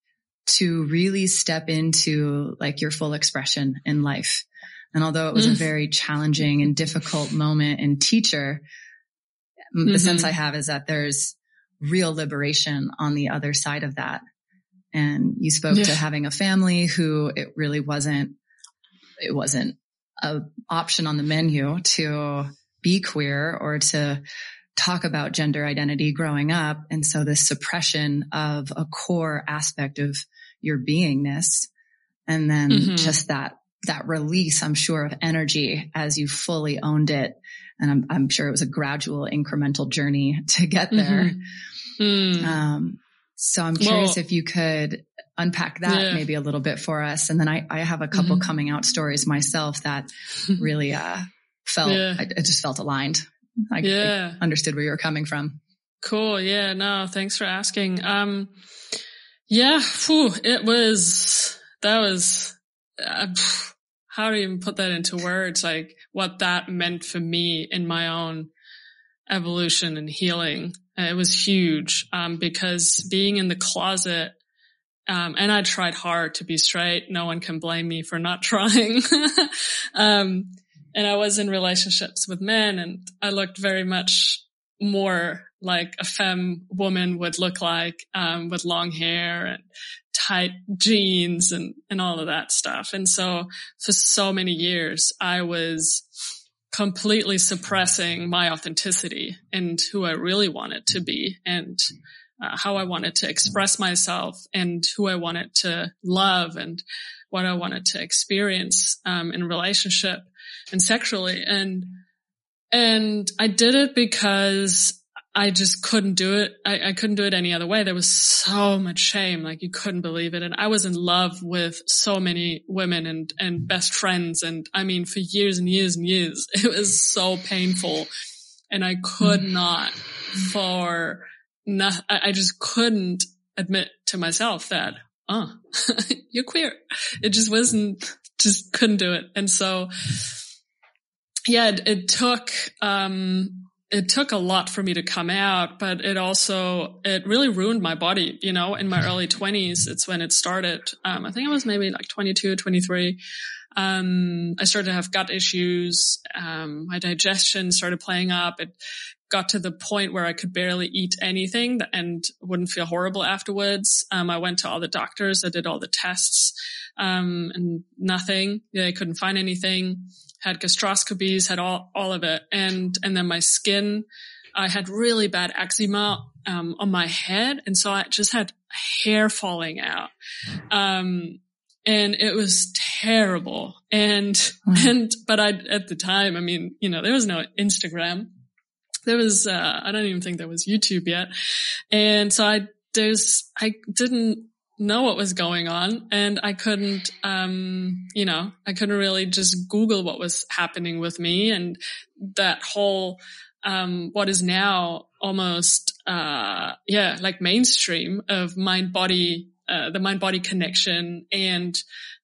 to really step into like your full expression in life. And although it was mm. a very challenging and difficult moment and teacher, mm-hmm. the sense I have is that there's real liberation on the other side of that. And you spoke yeah. to having a family who it really wasn't, it wasn't a option on the menu to be queer or to talk about gender identity growing up. And so this suppression of a core aspect of your beingness and then mm-hmm. just that that release i'm sure of energy as you fully owned it and i'm, I'm sure it was a gradual incremental journey to get there mm-hmm. mm. um, so i'm curious well, if you could unpack that Yeah. maybe a little bit for us. And then I, I have a couple Mhm. coming out stories myself that really, uh, felt, Yeah. I, I just felt aligned. I, I understood where you were coming from. Cool. Yeah. No, thanks for asking. Um, yeah, phew, it was, that was, uh, how to even put that into words, like what that meant for me in my own evolution and healing. It was huge, um, because being in the closet, um, and I tried hard to be straight. No one can blame me for not trying. um, and I was in relationships with men and I looked very much more like a femme woman would look like, um, with long hair and tight jeans and, and all of that stuff. And so for so many years, I was completely suppressing my authenticity and who I really wanted to be and uh, how I wanted to express myself and who I wanted to love and what I wanted to experience, um, in relationship and sexually. And, and I did it because I just couldn't do it. I, I couldn't do it any other way. There was so much shame. Like you couldn't believe it. And I was in love with so many women and, and best friends. And I mean, for years and years and years, it was so painful. And I could not for no, I, I just couldn't admit to myself that, oh, you're queer. It just wasn't, just couldn't do it. And so, yeah, it, it took, um, it took a lot for me to come out, but it also, it really ruined my body, you know, in my early twenties. It's when it started. Um, I think it was maybe like 22, 23. Um, I started to have gut issues. Um, my digestion started playing up. It got to the point where I could barely eat anything and wouldn't feel horrible afterwards. Um, I went to all the doctors. I did all the tests, um, and nothing. They couldn't find anything had gastroscopies, had all, all of it. And, and then my skin, I had really bad eczema, um, on my head. And so I just had hair falling out. Um, and it was terrible. And, Wow. and, but I, at the time, I mean, you know, there was no Instagram. There was, uh, I don't even think there was YouTube yet. And so I, there's, I didn't know what was going on and I couldn't, um, you know, I couldn't really just Google what was happening with me and that whole, um, what is now almost, uh, yeah, like mainstream of mind body, uh, the mind body connection and,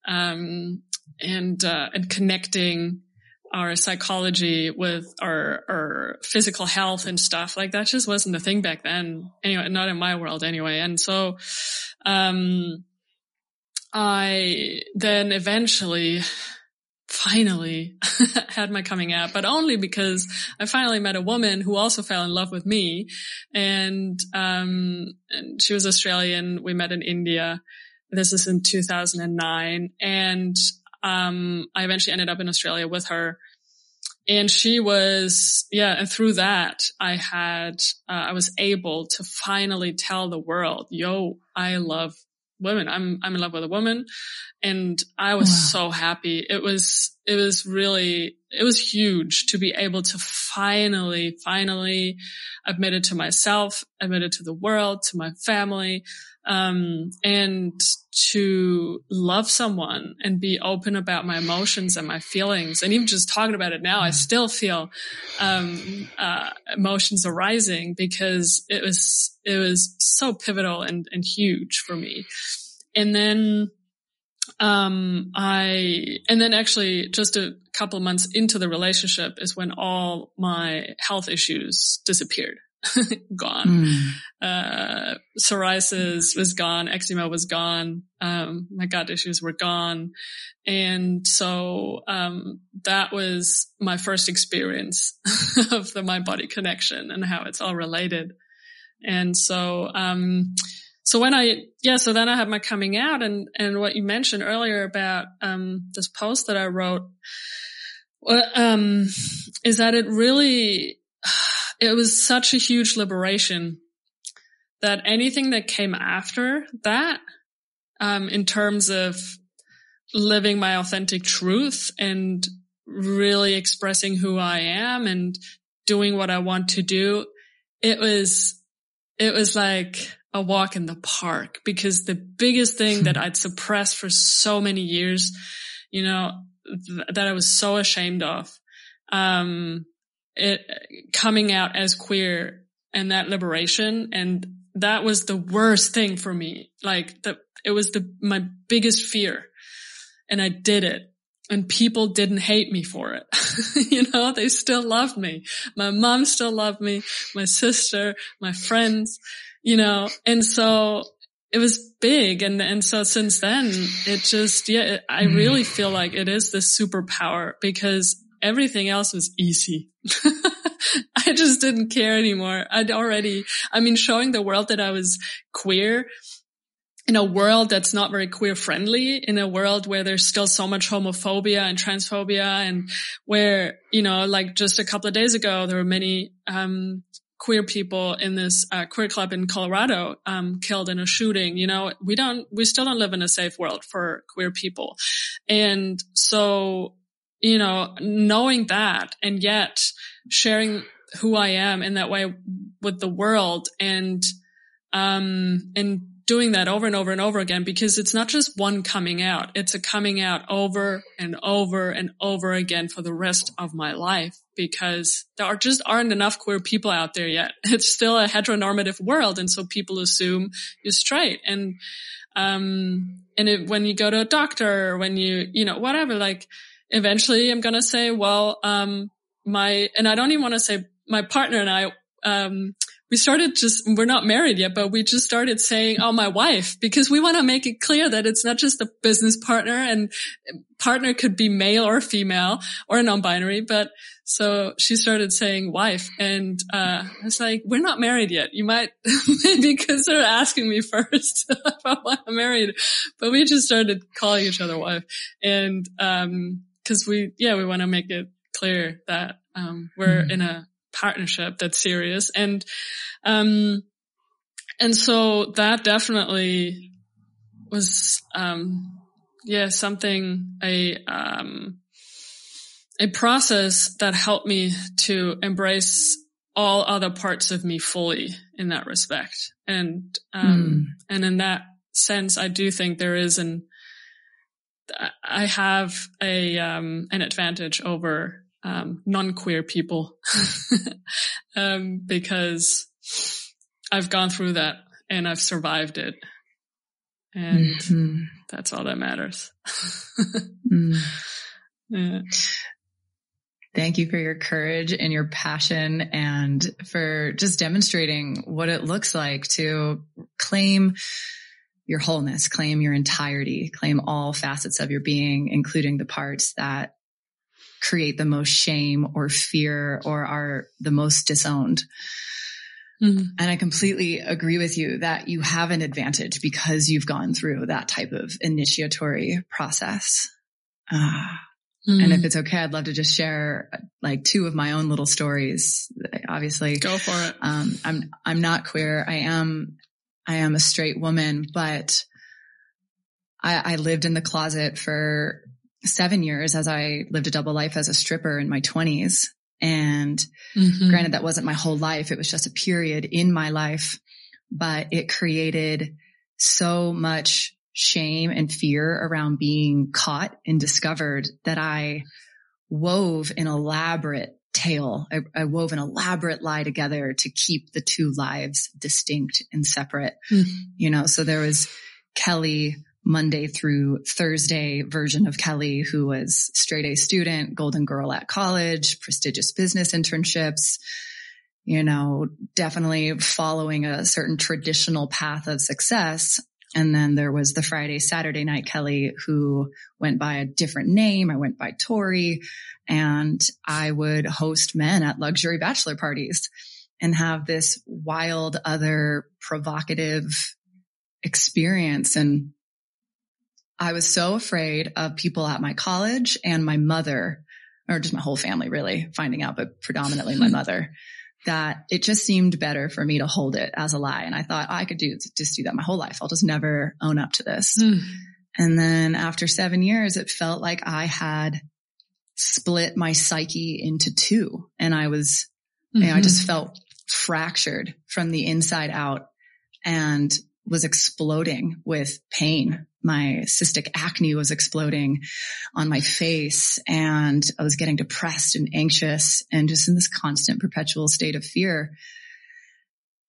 um, and, uh, and connecting our psychology with our, our physical health and stuff like that just wasn't a thing back then. Anyway, not in my world anyway. And so, um, I then eventually, finally had my coming out, but only because I finally met a woman who also fell in love with me. And, um, and she was Australian. We met in India. This is in 2009. And, um, I eventually ended up in Australia with her. And she was, yeah, and through that, I had, uh, I was able to finally tell the world, yo, I love women. I'm, I'm in love with a woman. And I was Wow. so happy. It was, it was really, it was huge to be able to finally, finally admit it to myself, admit it to the world, to my family, um, and to love someone and be open about my emotions and my feelings. And even just talking about it now, I still feel, um, uh, emotions arising because it was, it was so pivotal and, and huge for me. And then, um, I, and then actually just a couple months into the relationship is when all my health issues disappeared, gone Mm. uh, psoriasis was gone, eczema was gone, um, my gut issues were gone. And so, um, that was my first experience of the mind body connection and how it's all related. And so, um, so when I, yeah, so then I had my coming out and, and what you mentioned earlier about, um, this post that I wrote, well, um, is that it really, it was such a huge liberation that anything that came after that, um, in terms of living my authentic truth and really expressing who I am and doing what I want to do, it was, it was like, a walk in the park because the biggest thing that I'd suppressed for so many years, you know, th- that I was so ashamed of, um, it coming out as queer and that liberation. And that was the worst thing for me. Like the, it was the, my biggest fear and I did it and people didn't hate me for it. you know, they still loved me. My mom still loved me, my sister, my friends, you know, and so it was big. And, and so since then it just, yeah, it, I mm. really feel like it is this superpower because everything else was easy. I just didn't care anymore. I'd already, I mean, showing the world that I was queer in a world that's not very queer friendly, in a world where there's still so much homophobia and transphobia and where, you know, like just a couple of days ago, there were many, um, queer people in this uh, queer club in Colorado um, killed in a shooting. You know, we don't, we still don't live in a safe world for queer people, and so you know, knowing that and yet sharing who I am in that way with the world and um and doing that over and over and over again because it's not just one coming out. It's a coming out over and over and over again for the rest of my life because there are just aren't enough queer people out there yet. It's still a heteronormative world. And so people assume you're straight. And, um, and it, when you go to a doctor or when you, you know, whatever, like eventually I'm going to say, well, um, my, and I don't even want to say my partner and I, um, we started just, we're not married yet, but we just started saying, oh, my wife, because we want to make it clear that it's not just a business partner and partner could be male or female or non-binary. But so she started saying wife and, uh, I was like, we're not married yet. You might maybe consider asking me first if I want to married, but we just started calling each other wife. And, um, cause we, yeah, we want to make it clear that, um, we're mm-hmm. in a, partnership that's serious. And, um, and so that definitely was, um, yeah, something, a, um, a process that helped me to embrace all other parts of me fully in that respect. And, um, mm. and in that sense, I do think there is an, I have a, um, an advantage over um, non-queer people um, because I've gone through that and I've survived it. And mm-hmm. that's all that matters. mm. yeah. Thank you for your courage and your passion and for just demonstrating what it looks like to claim your wholeness, claim your entirety, claim all facets of your being, including the parts that create the most shame or fear or are the most disowned. Mm-hmm. And I completely agree with you that you have an advantage because you've gone through that type of initiatory process. Uh, mm-hmm. And if it's okay, I'd love to just share like two of my own little stories. Obviously, go for it. Um, I'm I'm not queer. I am I am a straight woman, but I, I lived in the closet for seven years as I lived a double life as a stripper in my twenties. And mm-hmm. granted, that wasn't my whole life. It was just a period in my life, but it created so much shame and fear around being caught and discovered that I wove an elaborate tale. I, I wove an elaborate lie together to keep the two lives distinct and separate. Mm-hmm. You know, so there was Kelly Monday through Thursday version of Kelly, who was straight A student, golden girl at college, prestigious business internships, you know, definitely following a certain traditional path of success. And then there was the Friday, Saturday night Kelly who went by a different name. I went by Tori and I would host men at luxury bachelor parties and have this wild other provocative experience. And I was so afraid of people at my college and my mother, or just my whole family really finding out, but predominantly my mother, that it just seemed better for me to hold it as a lie. And I thought I could do just do that my whole life. I'll just never own up to this. Mm. And then after seven years, it felt like I had split my psyche into two and I was, mm-hmm. you know, I just mm-hmm. felt fractured from the inside out and was exploding with pain. My cystic acne was exploding on my face and I was getting depressed and anxious and just in this constant perpetual state of fear.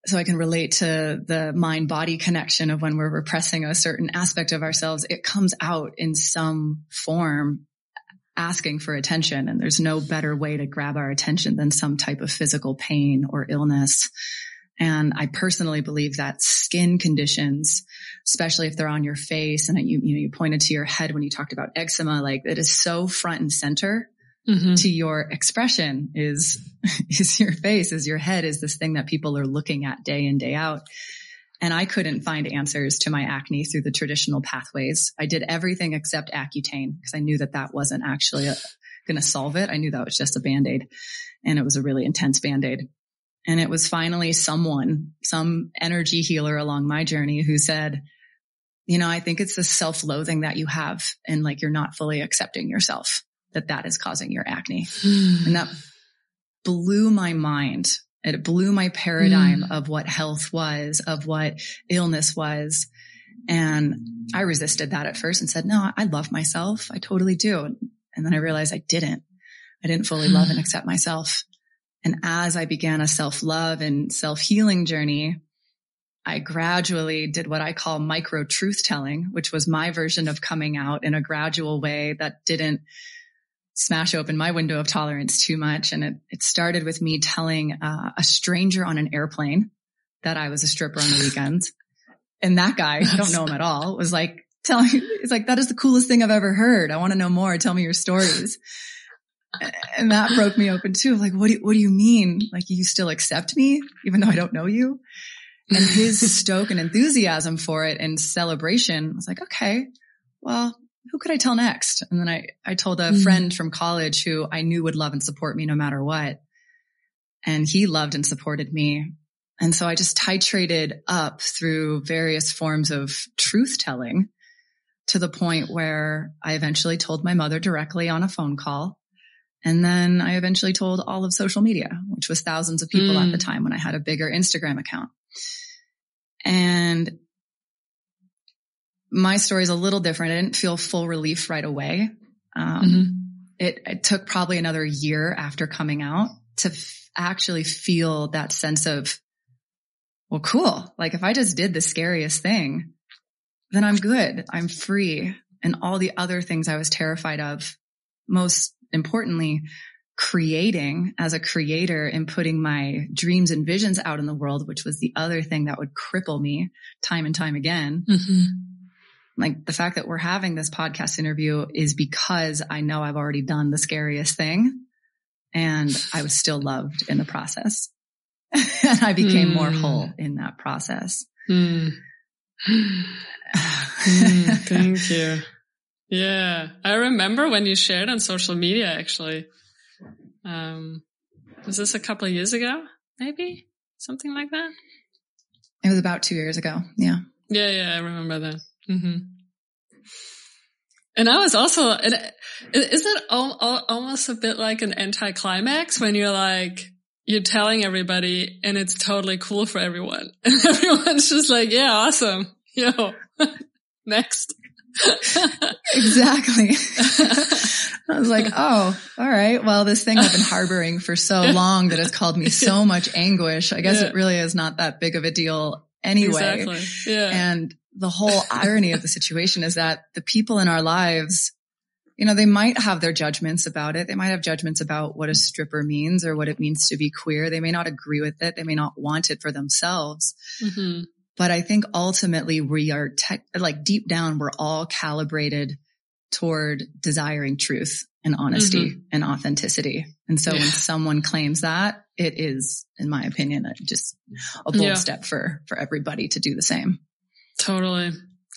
So I can relate to the mind body connection of when we're repressing a certain aspect of ourselves, it comes out in some form asking for attention. And there's no better way to grab our attention than some type of physical pain or illness. And I personally believe that skin conditions, especially if they're on your face and you, you know, you pointed to your head when you talked about eczema, like it is so front and center mm-hmm. to your expression is, is your face, is your head is this thing that people are looking at day in, day out. And I couldn't find answers to my acne through the traditional pathways. I did everything except Accutane because I knew that that wasn't actually going to solve it. I knew that was just a band-aid and it was a really intense band-aid. And it was finally someone, some energy healer along my journey who said, you know, I think it's the self-loathing that you have and like you're not fully accepting yourself that that is causing your acne. and that blew my mind. It blew my paradigm mm. of what health was, of what illness was. And I resisted that at first and said, no, I love myself. I totally do. And then I realized I didn't. I didn't fully love and accept myself. And as I began a self love and self healing journey, I gradually did what I call micro truth telling, which was my version of coming out in a gradual way that didn't smash open my window of tolerance too much. And it, it started with me telling uh, a stranger on an airplane that I was a stripper on the weekends. And that guy, I don't know him at all, was like telling, it's like, that is the coolest thing I've ever heard. I want to know more. Tell me your stories and that broke me open too. Like, what do, what do you mean? Like, you still accept me even though I don't know you? And his stoke and enthusiasm for it and celebration I was like, okay, well, who could I tell next? And then I, I told a mm. friend from college who I knew would love and support me no matter what. And he loved and supported me. And so I just titrated up through various forms of truth telling to the point where I eventually told my mother directly on a phone call and then I eventually told all of social media, which was thousands of people mm. at the mm. time when I had a bigger Instagram account. And my story is a little different. I didn't feel full relief right away. Um, mm-hmm. it, it, took probably another year after coming out to f- actually feel that sense of, well, cool. Like if I just did the scariest thing, then I'm good. I'm free. And all the other things I was terrified of, most importantly, creating as a creator and putting my dreams and visions out in the world, which was the other thing that would cripple me time and time again. Mm-hmm. Like the fact that we're having this podcast interview is because I know I've already done the scariest thing and I was still loved in the process. and I became mm. more whole in that process. Mm. mm, thank you. Yeah. I remember when you shared on social media, actually. Um, was this a couple of years ago? Maybe something like that. It was about two years ago. Yeah. Yeah. Yeah. I remember that. Mm-hmm. And I was also, isn't it almost a bit like an anticlimax when you're like, you're telling everybody and it's totally cool for everyone. And everyone's just like, yeah, awesome. Yo, next. exactly. I was like, oh, all right. Well, this thing I've been harboring for so long that has called me so much anguish. I guess yeah. it really is not that big of a deal anyway. Exactly. Yeah. And the whole irony of the situation is that the people in our lives, you know, they might have their judgments about it. They might have judgments about what a stripper means or what it means to be queer. They may not agree with it. They may not want it for themselves. Mm-hmm. But I think ultimately we are tech, like deep down, we're all calibrated toward desiring truth and honesty mm-hmm. and authenticity. And so yeah. when someone claims that, it is, in my opinion, just a bold yeah. step for, for everybody to do the same. Totally.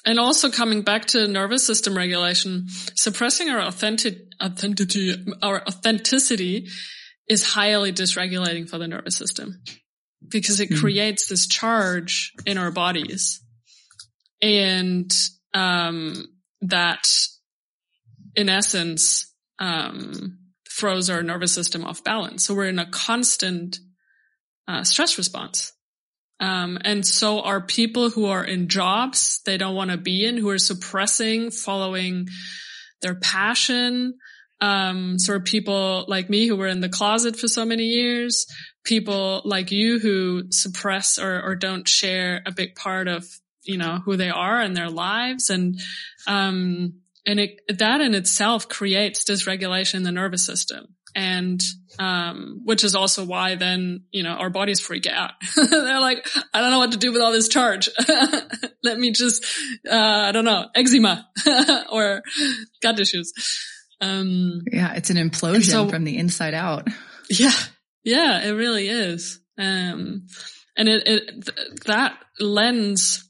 And also coming back to nervous system regulation, suppressing our authentic, authenticity, our authenticity is highly dysregulating for the nervous system because it mm. creates this charge in our bodies and um, that in essence um, throws our nervous system off balance so we're in a constant uh, stress response Um, and so are people who are in jobs they don't want to be in, who are suppressing, following their passion. Um, sort of people like me who were in the closet for so many years, people like you who suppress or, or don't share a big part of, you know, who they are and their lives. And, um, and it, that in itself creates dysregulation in the nervous system. And, um, which is also why then, you know, our bodies freak out. They're like, I don't know what to do with all this charge. Let me just, uh, I don't know, eczema or gut issues. Um, yeah, it's an implosion so, from the inside out. Yeah. Yeah, it really is. Um, and it, it, th- that lens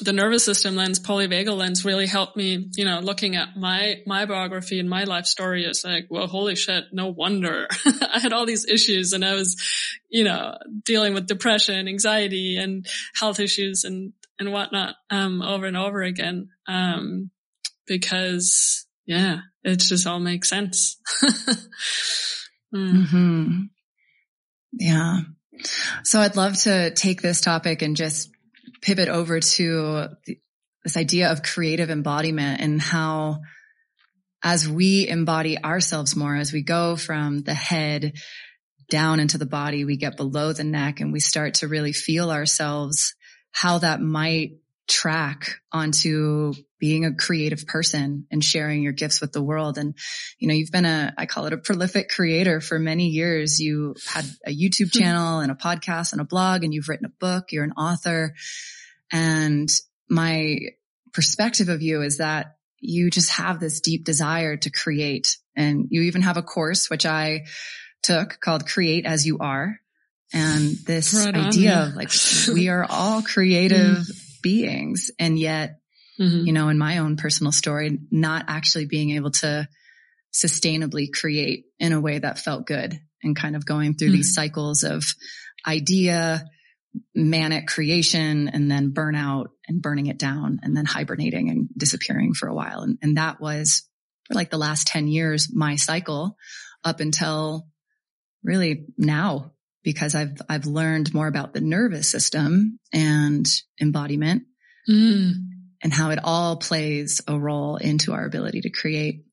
the nervous system lens, polyvagal lens really helped me, you know, looking at my, my biography and my life story is like, well, holy shit, no wonder I had all these issues and I was, you know, dealing with depression, anxiety and health issues and, and whatnot, um, over and over again. Um, because yeah, it just all makes sense. mm. hmm Yeah. So I'd love to take this topic and just pivot over to this idea of creative embodiment and how as we embody ourselves more, as we go from the head down into the body, we get below the neck and we start to really feel ourselves, how that might track onto being a creative person and sharing your gifts with the world. And, you know, you've been a, I call it a prolific creator for many years. You had a YouTube channel and a podcast and a blog and you've written a book. You're an author. And my perspective of you is that you just have this deep desire to create. And you even have a course, which I took called Create as You Are. And this right idea of like, we are all creative mm. beings. And yet mm-hmm. you know, in my own personal story, not actually being able to sustainably create in a way that felt good and kind of going through mm-hmm. these cycles of idea, manic creation and then burnout and burning it down and then hibernating and disappearing for a while. And, and that was for like the last 10 years, my cycle up until really now because I've, I've learned more about the nervous system and embodiment. Mm and how it all plays a role into our ability to create.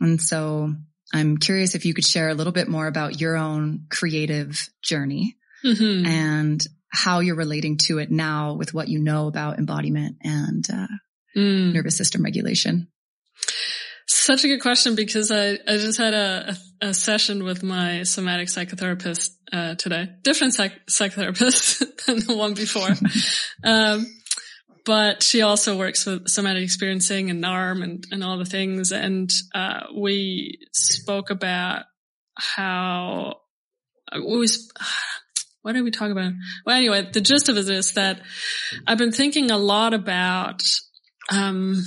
And so I'm curious if you could share a little bit more about your own creative journey mm-hmm. and how you're relating to it now with what you know about embodiment and uh, mm. nervous system regulation. Such a good question because I, I just had a, a, session with my somatic psychotherapist uh, today, different psych- psychotherapist than the one before. um, but she also works with somatic experiencing and NARM and, and all the things. And, uh, we spoke about how uh, we was, what did we talk about? Well, anyway, the gist of it is that I've been thinking a lot about, um,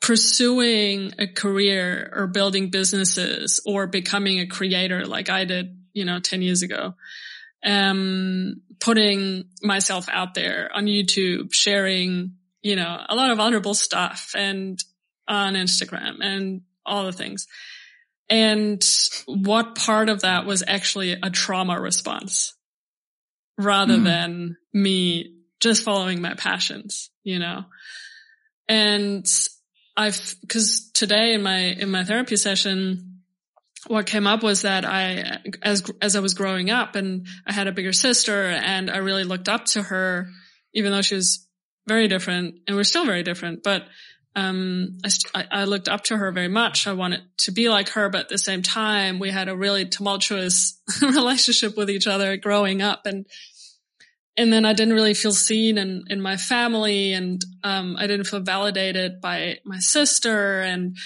pursuing a career or building businesses or becoming a creator like I did, you know, 10 years ago um, putting myself out there on YouTube, sharing, you know, a lot of vulnerable stuff and on Instagram and all the things. And what part of that was actually a trauma response rather mm. than me just following my passions, you know? And I've, cause today in my, in my therapy session, what came up was that I, as, as I was growing up and I had a bigger sister and I really looked up to her, even though she was very different and we're still very different, but, um, I, I looked up to her very much. I wanted to be like her, but at the same time, we had a really tumultuous relationship with each other growing up and, and then I didn't really feel seen in, in my family and, um, I didn't feel validated by my sister and,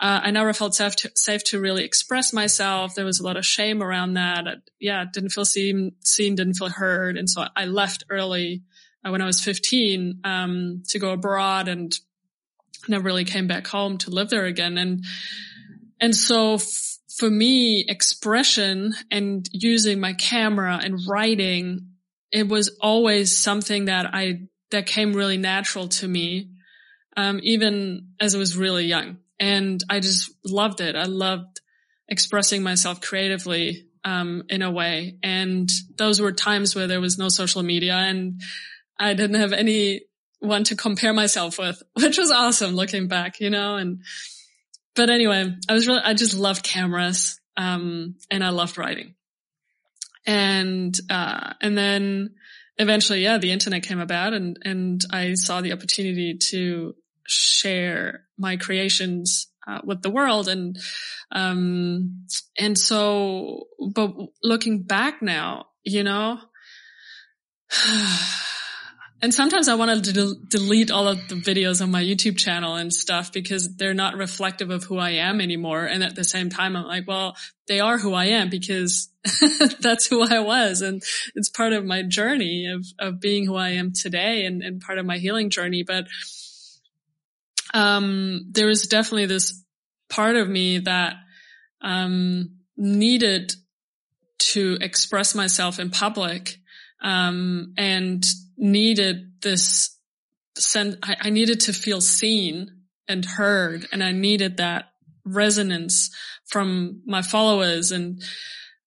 uh, I never felt safe to, safe to really express myself. There was a lot of shame around that. I, yeah, didn't feel seen, seen, didn't feel heard. And so I left early uh, when I was 15, um, to go abroad and never really came back home to live there again. And, and so f- for me, expression and using my camera and writing, it was always something that I, that came really natural to me. Um, even as I was really young and I just loved it. I loved expressing myself creatively um, in a way. And those were times where there was no social media and I didn't have anyone to compare myself with, which was awesome looking back, you know, and, but anyway, I was really, I just loved cameras, um, and I loved writing. And, uh, and then eventually, yeah, the internet came about and, and I saw the opportunity to share my creations uh, with the world and um and so but looking back now you know and sometimes I want to de- delete all of the videos on my YouTube channel and stuff because they're not reflective of who I am anymore. And at the same time, I'm like, well, they are who I am because that's who I was. And it's part of my journey of, of being who I am today and, and part of my healing journey. But, um, there was definitely this part of me that, um, needed to express myself in public, um, and needed this sense, I, I needed to feel seen and heard and I needed that resonance from my followers and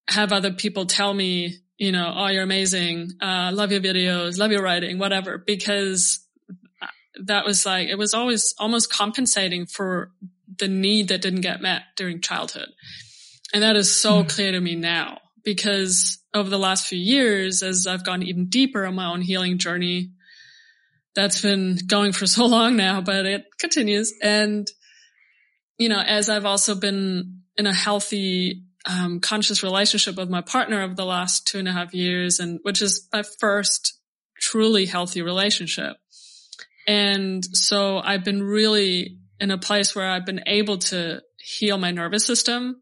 have other people tell me, you know, oh, you're amazing. Uh, love your videos, love your writing, whatever, because that was like, it was always almost compensating for the need that didn't get met during childhood. And that is so mm. clear to me now because over the last few years, as I've gone even deeper on my own healing journey, that's been going for so long now, but it continues. And, you know, as I've also been in a healthy, um, conscious relationship with my partner over the last two and a half years, and which is my first truly healthy relationship. And so I've been really in a place where I've been able to heal my nervous system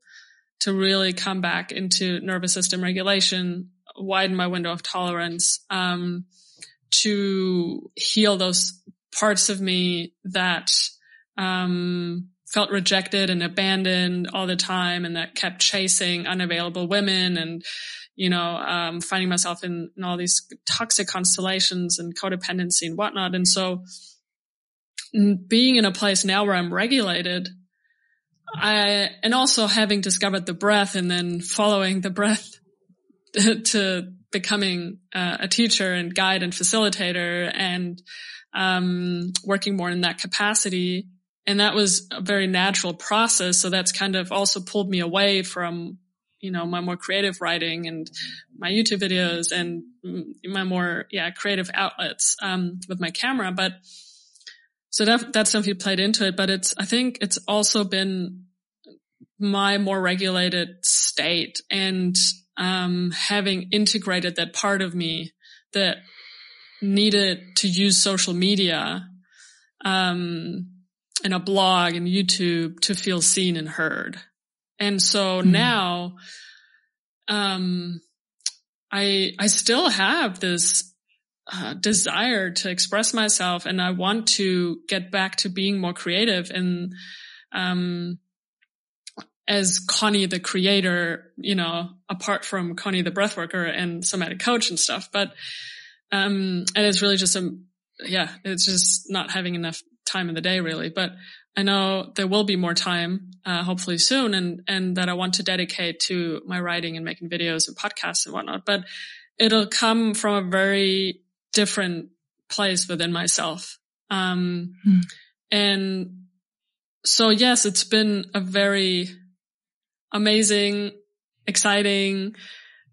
to really come back into nervous system regulation, widen my window of tolerance, um, to heal those parts of me that, um, felt rejected and abandoned all the time and that kept chasing unavailable women and, you know, um, finding myself in, in all these toxic constellations and codependency and whatnot. And so being in a place now where I'm regulated I, and also having discovered the breath and then following the breath to becoming uh, a teacher and guide and facilitator and, um, working more in that capacity. And that was a very natural process. So that's kind of also pulled me away from, you know, my more creative writing and my YouTube videos and my more, yeah, creative outlets, um, with my camera. But, so that, that's something played into it, but it's, I think it's also been my more regulated state and, um, having integrated that part of me that needed to use social media, um, and a blog and YouTube to feel seen and heard. And so mm-hmm. now, um, I, I still have this uh, desire to express myself and I want to get back to being more creative and, um, as Conni the creator, you know, apart from Conni the breathworker and somatic coach and stuff, but, um, and it's really just a, yeah, it's just not having enough time in the day really, but I know there will be more time, uh, hopefully soon and, and that I want to dedicate to my writing and making videos and podcasts and whatnot, but it'll come from a very different place within myself. Um, mm. and so yes, it's been a very amazing, exciting,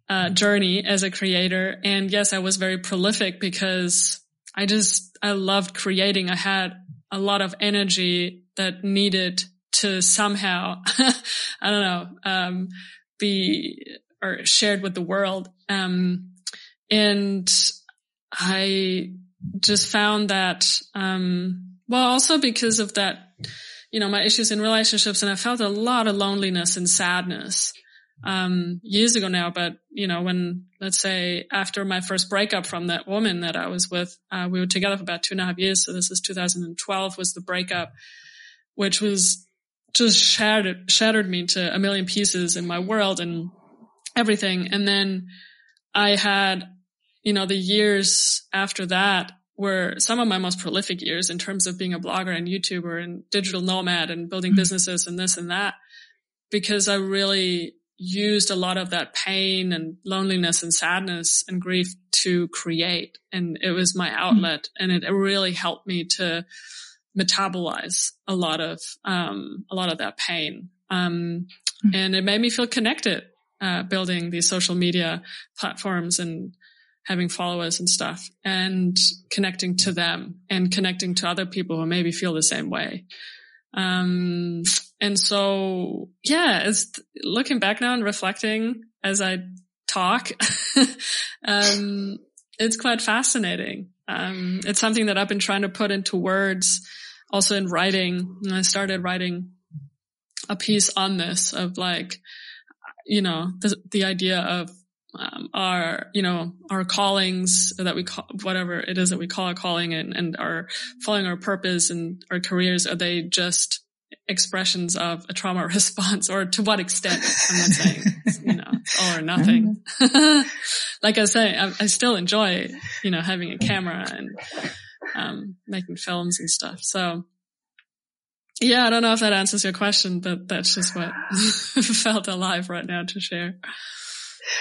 uh, journey as a creator. And yes, I was very prolific because I just, I loved creating. I had a lot of energy that needed to somehow, I don't know, um, be or shared with the world. Um, and I just found that, um, well, also because of that, you know, my issues in relationships and I felt a lot of loneliness and sadness, um, years ago now. But, you know, when, let's say after my first breakup from that woman that I was with, uh, we were together for about two and a half years. So this is 2012 was the breakup, which was just shattered, shattered me to a million pieces in my world and everything. And then I had you know, the years after that were some of my most prolific years in terms of being a blogger and YouTuber and digital nomad and building mm-hmm. businesses and this and that because I really used a lot of that pain and loneliness and sadness and grief to create. And it was my outlet mm-hmm. and it really helped me to metabolize a lot of, um, a lot of that pain. Um, mm-hmm. and it made me feel connected, uh, building these social media platforms and having followers and stuff and connecting to them and connecting to other people who maybe feel the same way. Um, and so, yeah, it's looking back now and reflecting as I talk, um, it's quite fascinating. Um, it's something that I've been trying to put into words also in writing. I started writing a piece on this of like, you know, the, the idea of um, our, you know, our callings that we call, whatever it is that we call a calling and, and our following our purpose and our careers, are they just expressions of a trauma response or to what extent? I'm not saying, you know, all or nothing. like I say, I, I, still enjoy, you know, having a camera and, um, making films and stuff. So yeah, I don't know if that answers your question, but that's just what felt alive right now to share.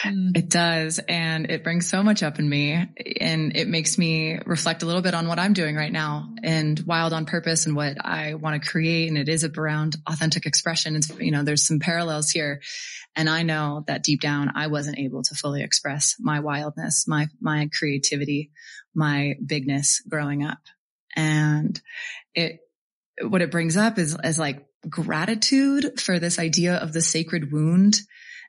Mm. It does. And it brings so much up in me and it makes me reflect a little bit on what I'm doing right now and wild on purpose and what I want to create. And it is around authentic expression. It's, you know, there's some parallels here. And I know that deep down, I wasn't able to fully express my wildness, my, my creativity, my bigness growing up. And it, what it brings up is, is like gratitude for this idea of the sacred wound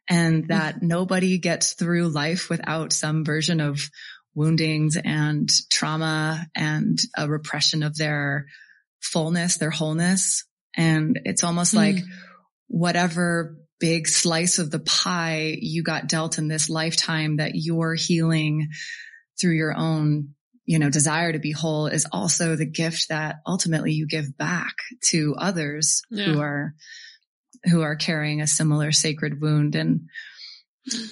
and mm. that nobody gets through life without some version of woundings and trauma and a repression of their fullness, their wholeness. And it's almost mm. like whatever big slice of the pie you got dealt in this lifetime that you're healing through your own, you know, desire to be whole is also the gift that ultimately you give back to others yeah. who are who are carrying a similar sacred wound. And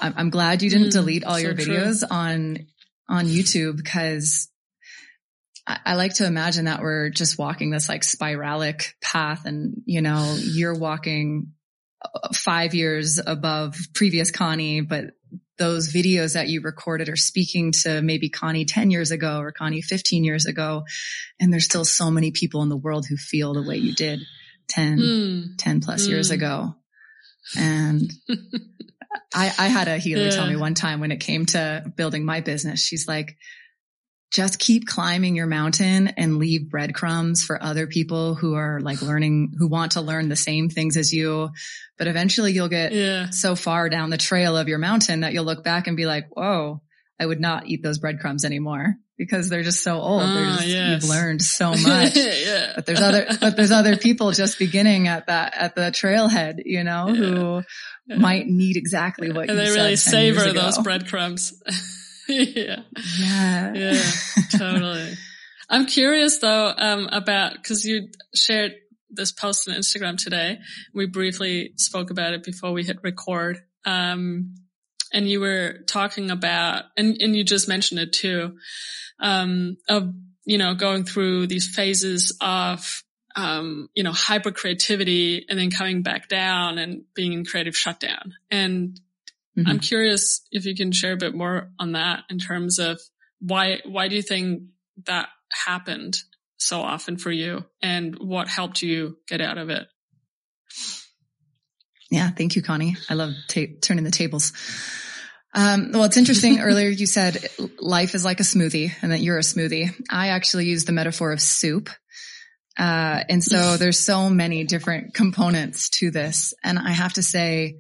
I'm, I'm glad you didn't mm, delete all so your videos true. on, on YouTube because I, I like to imagine that we're just walking this like spiralic path and, you know, you're walking uh, five years above previous Conni, but those videos that you recorded are speaking to maybe Conni 10 years ago or Conni 15 years ago. And there's still so many people in the world who feel the way you did. 10, mm. 10 plus mm. years ago. And I, I had a healer yeah. tell me one time when it came to building my business, she's like, just keep climbing your mountain and leave breadcrumbs for other people who are like learning, who want to learn the same things as you. But eventually you'll get yeah. so far down the trail of your mountain that you'll look back and be like, whoa, I would not eat those breadcrumbs anymore because they're just so old. Uh, just, yes. You've learned so much. yeah. But there's other, but there's other people just beginning at that, at the trailhead, you know, yeah. who yeah. might need exactly what you said. and they really savor those breadcrumbs. yeah. Yeah. Yeah. Totally. I'm curious though, um, about, cause you shared this post on Instagram today. We briefly spoke about it before we hit record. Um, and you were talking about, and, and you just mentioned it too, um, of, you know, going through these phases of, um, you know, hyper creativity and then coming back down and being in creative shutdown. And mm-hmm. I'm curious if you can share a bit more on that in terms of why, why do you think that happened so often for you and what helped you get out of it? Yeah. Thank you, Conni. I love ta- turning the tables. Um, well, it's interesting. Earlier you said life is like a smoothie and that you're a smoothie. I actually use the metaphor of soup. Uh, and so there's so many different components to this. And I have to say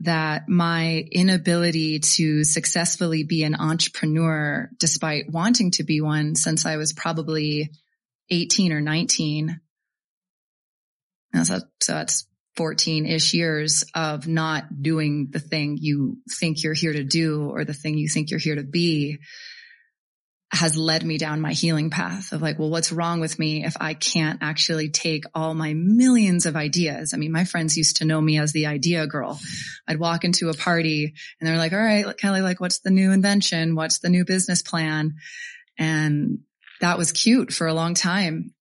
that my inability to successfully be an entrepreneur, despite wanting to be one since I was probably 18 or 19. So, that's 14 ish years of not doing the thing you think you're here to do or the thing you think you're here to be has led me down my healing path of like, well, what's wrong with me if I can't actually take all my millions of ideas? I mean, my friends used to know me as the idea girl. I'd walk into a party and they're like, all right, Kelly, like, what's the new invention? What's the new business plan? And that was cute for a long time.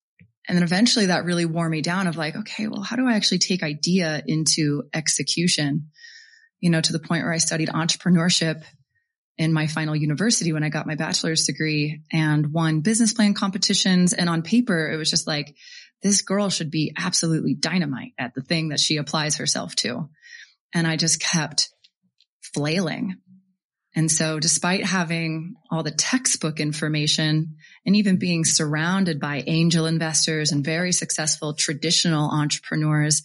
And then eventually that really wore me down of like, okay, well, how do I actually take idea into execution? you know, to the point where I studied entrepreneurship in my final university when I got my bachelor's degree and won business plan competitions. And on paper, it was just like, this girl should be absolutely dynamite at the thing that she applies herself to. And I just kept flailing. And so despite having all the textbook information and even being surrounded by angel investors and very successful traditional entrepreneurs,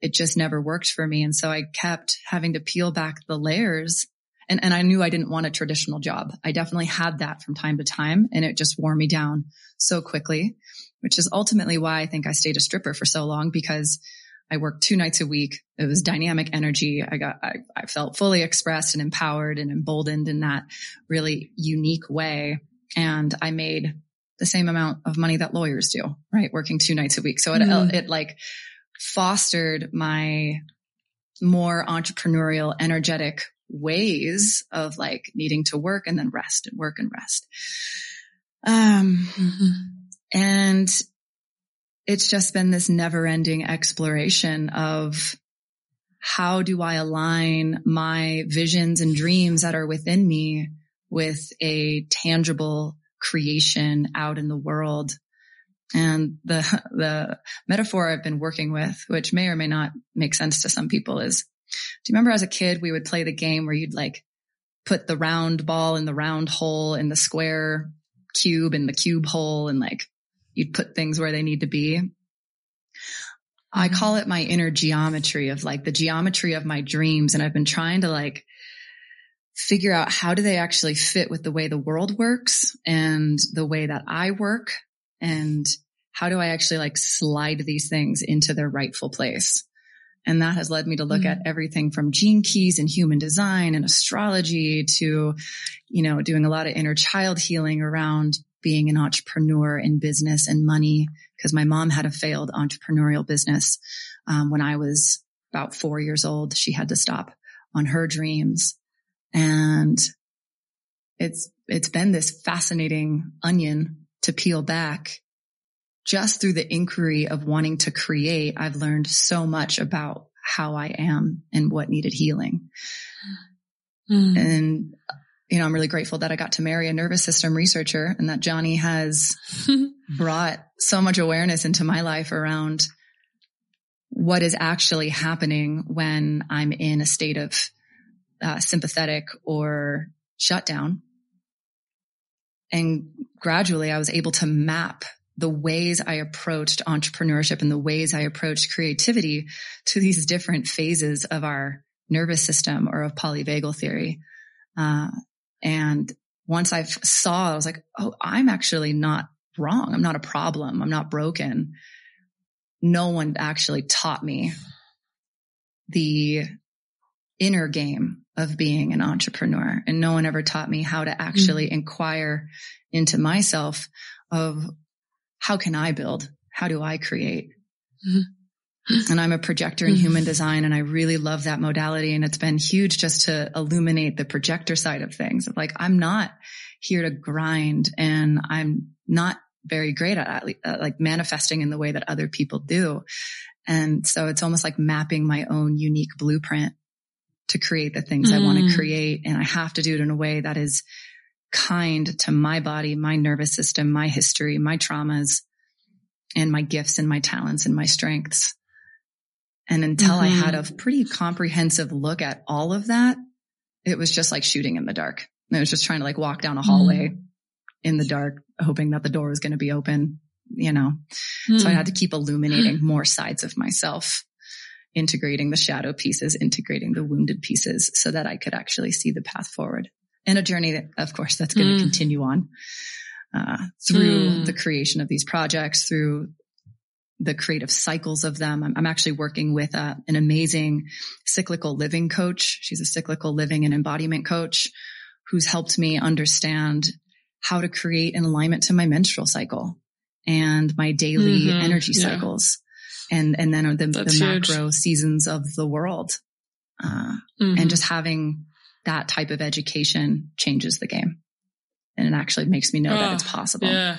it just never worked for me. And so I kept having to peel back the layers and, and I knew I didn't want a traditional job. I definitely had that from time to time and it just wore me down so quickly, which is ultimately why I think I stayed a stripper for so long because I worked two nights a week. It was dynamic energy. I got, I, I felt fully expressed and empowered and emboldened in that really unique way. And I made the same amount of money that lawyers do, right? Working two nights a week. So it, mm. it like fostered my more entrepreneurial, energetic ways of like needing to work and then rest and work and rest. Um, mm-hmm. and it's just been this never ending exploration of how do I align my visions and dreams that are within me with a tangible creation out in the world. And the, the metaphor I've been working with, which may or may not make sense to some people is, do you remember as a kid, we would play the game where you'd like put the round ball in the round hole in the square cube in the cube hole and like you'd put things where they need to be. I call it my inner geometry of like the geometry of my dreams. And I've been trying to like figure out how do they actually fit with the way the world works and the way that I work and how do I actually like slide these things into their rightful place? And that has led me to look mm-hmm. at everything from gene keys and human design and astrology to, you know, doing a lot of inner child healing around being an entrepreneur in business and money because my mom had a failed entrepreneurial business. Um, when I was about four years old, she had to stop on her dreams and it's, it's been this fascinating onion to peel back just through the inquiry of wanting to create. I've learned so much about how I am and what needed healing. Mm. And you know, I'm really grateful that I got to marry a nervous system researcher and that Jonny has brought so much awareness into my life around what is actually happening when I'm in a state of uh, sympathetic or shutdown. And gradually I was able to map the ways I approached entrepreneurship and the ways I approached creativity to these different phases of our nervous system or of polyvagal theory. Uh, and once I saw, I was like, oh, I'm actually not wrong. I'm not a problem. I'm not broken. No one actually taught me the inner game of being an entrepreneur. And no one ever taught me how to actually mm-hmm. inquire into myself of how can I build? How do I create? Mm-hmm and I'm a projector in human mm-hmm. design and I really love that modality. And it's been huge just to illuminate the projector side of things. Like I'm not here to grind and I'm not very great at, at like manifesting in the way that other people do. And so it's almost like mapping my own unique blueprint to create the things mm. I want to create. And I have to do it in a way that is kind to my body, my nervous system, my history, my traumas and my gifts and my talents and my strengths. And until mm-hmm. I had a mm-hmm. pretty comprehensive look at all of that, it was just like shooting in the dark. I was just trying to like walk down a hallway mm. in the dark, hoping that the door was going to be open, you know. Mm. So I had to keep illuminating more sides of myself, integrating the shadow pieces, integrating the wounded pieces so that I could actually see the path forward. And a journey that, of course, that's going to mm. continue on. Uh, through mm. the creation of these projects, through the creative cycles of them. I'm, I'm actually working with uh, an amazing cyclical living coach. She's a cyclical living and embodiment coach who's helped me understand how to create an alignment to my menstrual cycle and my daily mm-hmm. energy yeah. cycles and, and then the, the macro seasons of the world. Uh, mm-hmm. and just having that type of education changes the game and it actually makes me know oh, that it's possible. Yeah.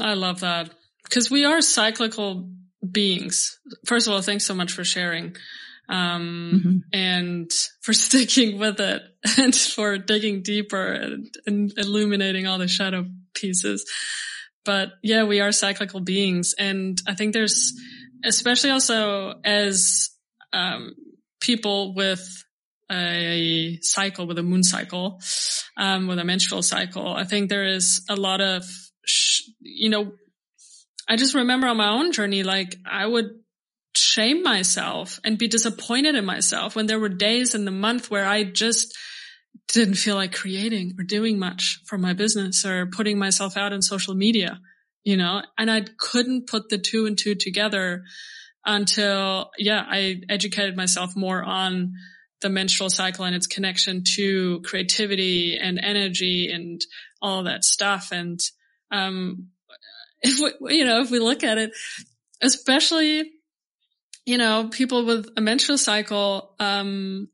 I love that because we are cyclical beings. First of all, thanks so much for sharing. Um, mm-hmm. and for sticking with it and for digging deeper and, and illuminating all the shadow pieces. But yeah, we are cyclical beings. And I think there's, especially also as, um, people with a cycle, with a moon cycle, um, with a menstrual cycle, I think there is a lot of, sh- you know, I just remember on my own journey, like I would shame myself and be disappointed in myself when there were days in the month where I just didn't feel like creating or doing much for my business or putting myself out in social media, you know, and I couldn't put the two and two together until, yeah, I educated myself more on the menstrual cycle and its connection to creativity and energy and all that stuff. And, um, if we, you know, if we look at it, especially, you know, people with a menstrual cycle, um,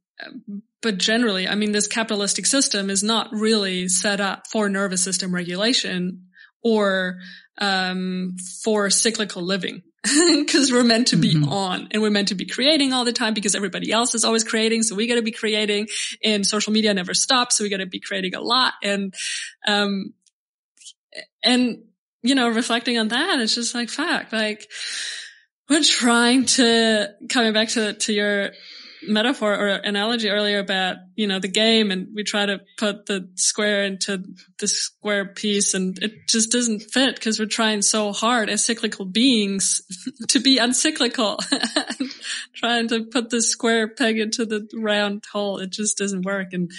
but generally, I mean, this capitalistic system is not really set up for nervous system regulation or, um, for cyclical living because we're meant to be mm-hmm. on and we're meant to be creating all the time because everybody else is always creating. So we got to be creating and social media never stops. So we got to be creating a lot. And, um, and, you know, reflecting on that, it's just like, fuck, like we're trying to, coming back to, to your metaphor or analogy earlier about, you know, the game and we try to put the square into the square piece and it just doesn't fit because we're trying so hard as cyclical beings to be uncyclical. trying to put the square peg into the round hole. It just doesn't work. And,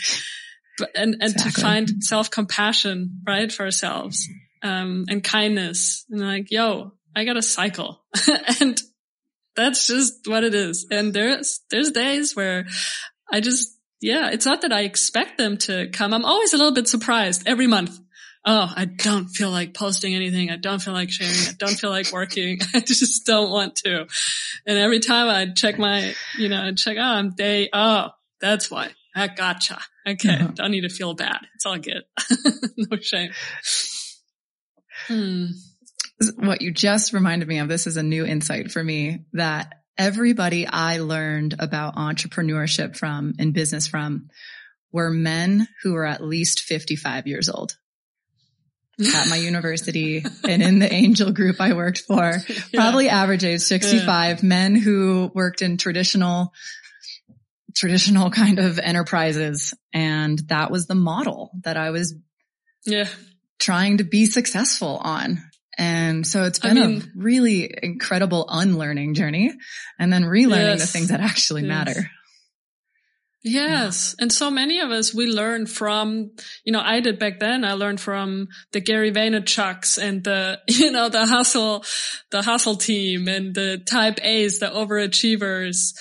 and, and exactly. to find self-compassion, right, for ourselves, um, and kindness and like, yo, I got a cycle and that's just what it is. And there's, there's days where I just, yeah, it's not that I expect them to come. I'm always a little bit surprised every month. Oh, I don't feel like posting anything. I don't feel like sharing. I don't feel like working. I just don't want to. And every time I check my, you know, I check, oh, I'm day, oh, that's why. I gotcha. Okay. Uh-huh. Don't need to feel bad. It's all good. no shame. Hmm what you just reminded me of, this is a new insight for me that everybody I learned about entrepreneurship from and business from were men who were at least 55 years old at my university and in the angel group I worked for, yeah. probably average age 65 yeah. men who worked in traditional traditional kind of enterprises. And that was the model that I was yeah. trying to be successful on. And so it's been I mean, a really incredible unlearning journey and then relearning yes, the things that actually yes. matter. Yes. Yeah. And so many of us, we learn from, you know, I did back then. I learned from the Gary Vaynerchuks and the, you know, the hustle, the hustle team and the type A's, the overachievers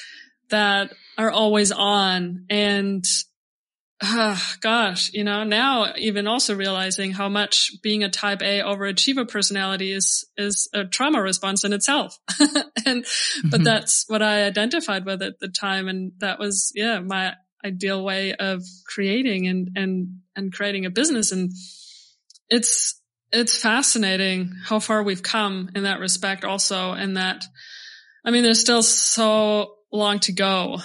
that are always on. And uh, gosh, you know, now even also realizing how much being a type A overachiever personality is, is a trauma response in itself. and, mm-hmm. but that's what I identified with at the time. And that was, yeah, my ideal way of creating and, and, and creating a business. And it's, it's fascinating how far we've come in that respect also. And that, I mean, there's still so long to go,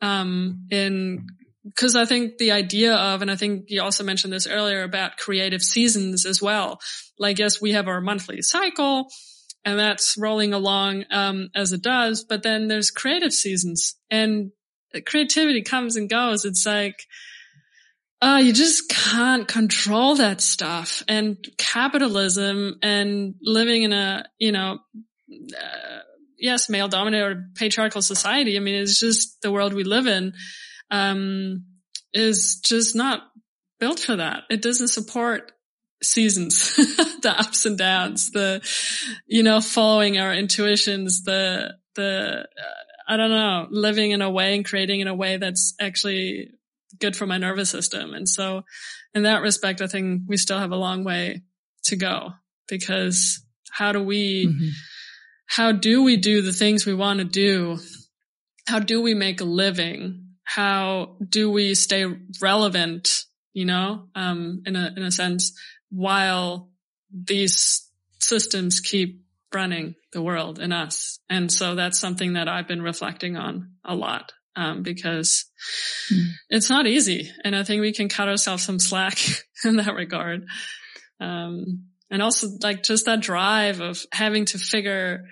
um, in because I think the idea of, and I think you also mentioned this earlier about creative seasons as well. Like, yes, we have our monthly cycle and that's rolling along, um, as it does, but then there's creative seasons and creativity comes and goes. It's like, uh, you just can't control that stuff and capitalism and living in a, you know, uh, yes, male dominated or patriarchal society. I mean, it's just the world we live in um, is just not built for that. It doesn't support seasons, the ups and downs, the, you know, following our intuitions, the, the, uh, I don't know, living in a way and creating in a way that's actually good for my nervous system. And so in that respect, I think we still have a long way to go because how do we, mm-hmm. how do we do the things we want to do? How do we make a living? How do we stay relevant, you know, um, in a, in a sense, while these systems keep running the world and us. And so that's something that I've been reflecting on a lot um, because mm. it's not easy. And I think we can cut ourselves some slack in that regard. Um, and also like just that drive of having to figure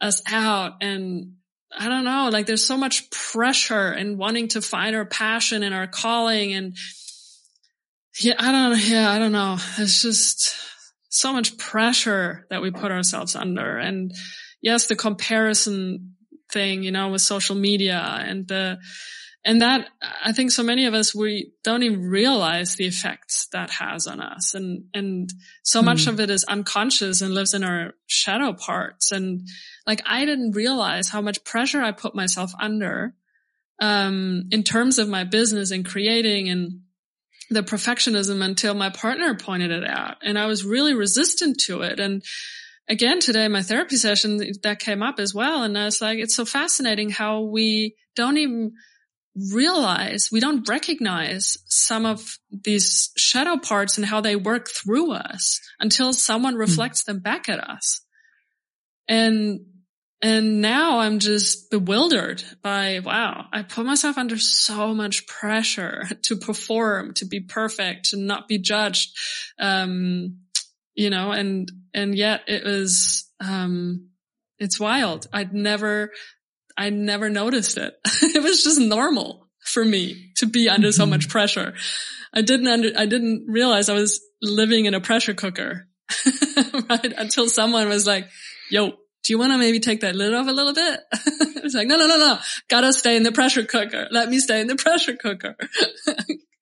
us out and I don't know, like there's so much pressure and wanting to find our passion and our calling and yeah, I don't, yeah, I don't know. It's just so much pressure that we put ourselves under. And yes, the comparison thing, you know, with social media and the, and that I think so many of us, we don't even realize the effects that has on us. And, and so mm. much of it is unconscious and lives in our shadow parts. And like, I didn't realize how much pressure I put myself under, um, in terms of my business and creating and the perfectionism until my partner pointed it out. And I was really resistant to it. And again, today, my therapy session that came up as well. And I was like, it's so fascinating how we don't even realize, we don't recognize some of these shadow parts and how they work through us until someone hmm. reflects mm them back at us. And, and now I'm just bewildered by, wow, I put myself under so much pressure to perform, to be perfect, to not be judged. Um, you know, and, and yet it was, um, it's wild. I'd never I never noticed it. it was just normal for me to be under so much mm-hmm. pressure. I didn't under, I didn't realize I was living in a pressure cooker, right? Until someone was like, yo, do you want to maybe take that lid off a little bit? it's like, no, no, no, no. Gotta stay in the pressure cooker. Let me stay in the pressure cooker.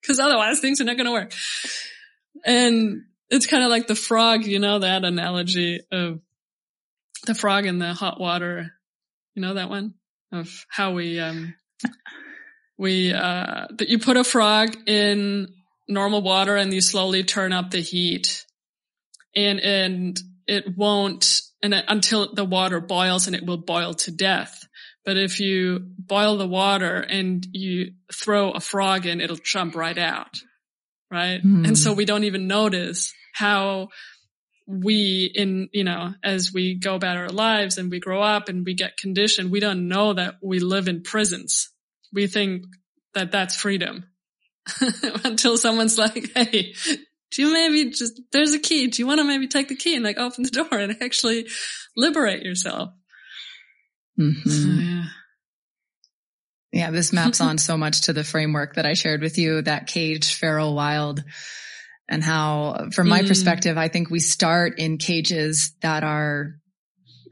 Cause otherwise things are not going to work. And it's kind of like the frog, you know, that analogy of the frog in the hot water. You know that one? Of how we um we uh that you put a frog in normal water and you slowly turn up the heat. And and it won't and until the water boils and it will boil to death. But if you boil the water and you throw a frog in it'll jump right out. Right? Mm. and so we don't even notice how we in, you know, as we go about our lives and we grow up and we get conditioned, we don't know that we live in prisons. We think that that's freedom until someone's like, Hey, do you maybe just, there's a key. Do you want to maybe take the key and like open the door and actually liberate yourself? Mm-hmm. So, yeah. Yeah, this maps on so much to the framework that I shared with you, that cage, feral, wild and how, from my mm. perspective, I think we start in cages that are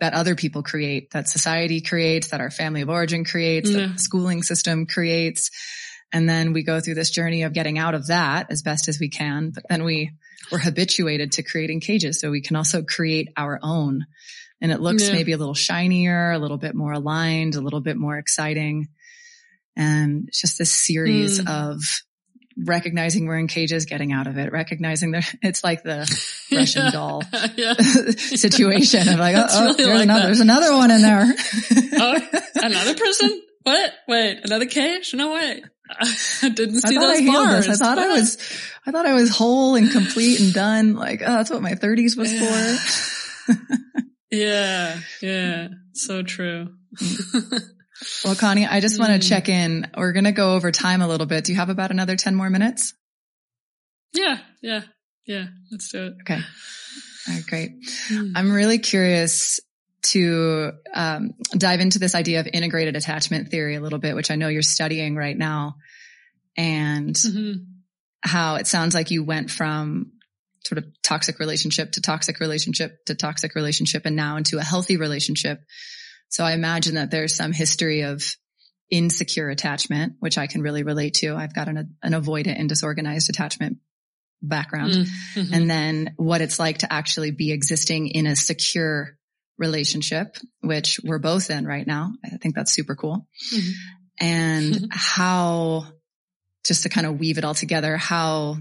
that other people create, that society creates, that our family of origin creates, yeah. that the schooling system creates. And then we go through this journey of getting out of that as best as we can. But then we, we're habituated to creating cages. So we can also create our own. And it looks yeah. maybe a little shinier, a little bit more aligned, a little bit more exciting. And it's just this series mm. of recognizing we're in cages, getting out of it, recognizing that it's like the Russian doll situation of like, oh, oh really there's, like another, there's another one in there. oh, another person? What? Wait, another cage? No way. I didn't see I those I bars. I thought what? I was, I thought I was whole and complete and done. Like, oh, that's what my thirties was yeah. for. yeah. Yeah. So true. Mm. Well, Conni, I just want to check in. We're going to go over time a little bit. Do you have about another 10 more minutes? Yeah. Yeah. Yeah. Let's do it. Okay. All right. Great. Mm. I'm really curious to um, dive into this idea of integrated attachment theory a little bit, which I know you're studying right now and mm-hmm. how it sounds like you went from sort of toxic relationship to toxic relationship to toxic relationship and now into a healthy relationship so I imagine that there's some history of insecure attachment, which I can really relate to. I've got an, an avoidant and disorganized attachment background. Mm-hmm. And then what it's like to actually be existing in a secure relationship, which we're both in right now. I think that's super cool. Mm-hmm. And mm-hmm. how, just to kind of weave it all together, how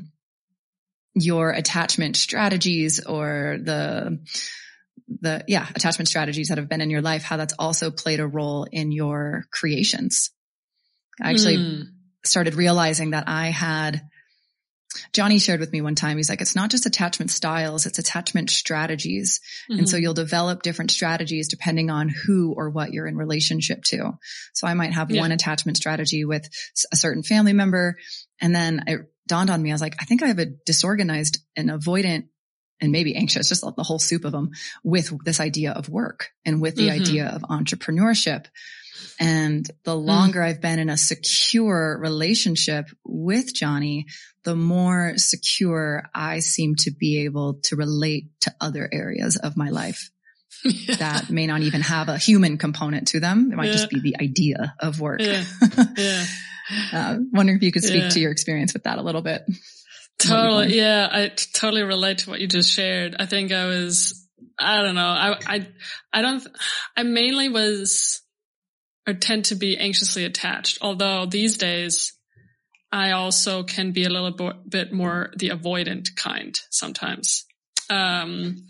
your attachment strategies or the the, yeah, attachment strategies that have been in your life, how that's also played a role in your creations. I actually mm. started realizing that I had Jonny shared with me one time, he's like, it's not just attachment styles, it's attachment strategies. Mm-hmm. And so mm-hmm. you'll develop different strategies depending on who or what you're in relationship to. So I might have yeah. one attachment strategy with a certain family member. And then it dawned on me, I was like, I think I have a disorganized and avoidant and maybe anxious, just the whole soup of them with this idea of work and with the mm-hmm. idea of entrepreneurship. And the mm. longer mm. I've been in a secure relationship with Jonny, the more secure I seem to be able to relate to other areas of my life. Yeah. that may not even have a human component to them. It might yeah. just be the idea of work. Yeah. yeah. uh, wondering if you could speak to your experience with that a little bit. Totally. Yeah. I totally relate to what you just shared. I think I was, I don't know. I, I, I don't, I mainly was or tend to be anxiously attached. Although these days I also can be a little bo- bit more the avoidant kind sometimes. Um,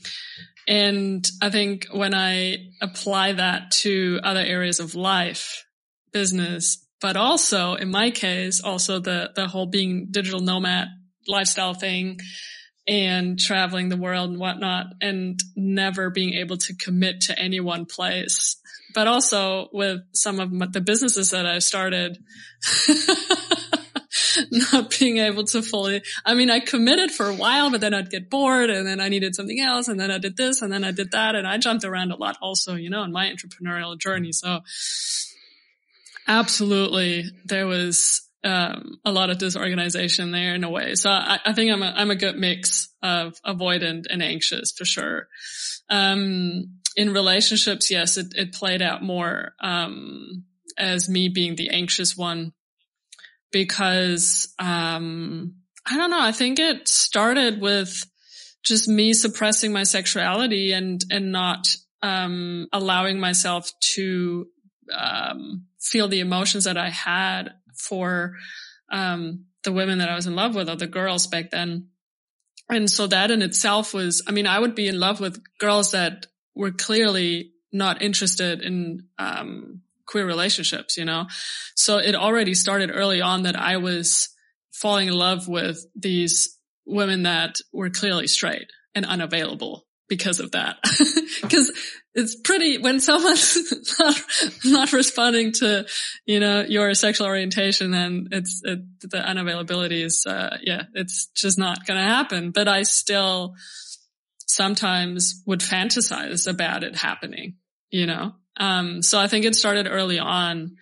and I think when I apply that to other areas of life, business, but also in my case, also the, the whole being digital nomad lifestyle thing and traveling the world and whatnot and never being able to commit to any one place but also with some of the businesses that I started, not being able to fully, I mean, I committed for a while, but then I'd get bored and then I needed something else. And then I did this and then I did that. And I jumped around a lot also, you know, in my entrepreneurial journey. So absolutely there was, um, a lot of disorganization there in a way. So I, I think I'm a, I'm a good mix of avoidant and anxious for sure. Um, in relationships, yes, it, it played out more, um, as me being the anxious one because, um, I don't know. I think it started with just me suppressing my sexuality and, and not, um, allowing myself to, um, feel the emotions that I had for, um, the women that I was in love with or the girls back then. And so that in itself was, I mean, I would be in love with girls that were clearly not interested in um, queer relationships, you know? So it already started early on that I was falling in love with these women that were clearly straight and unavailable because of that. Because it's pretty when someone's not, not responding to, you know, your sexual orientation, then it's it, the unavailability is, uh, yeah, it's just not going to happen. But I still sometimes would fantasize about it happening, you know? Um, so I think it started early on.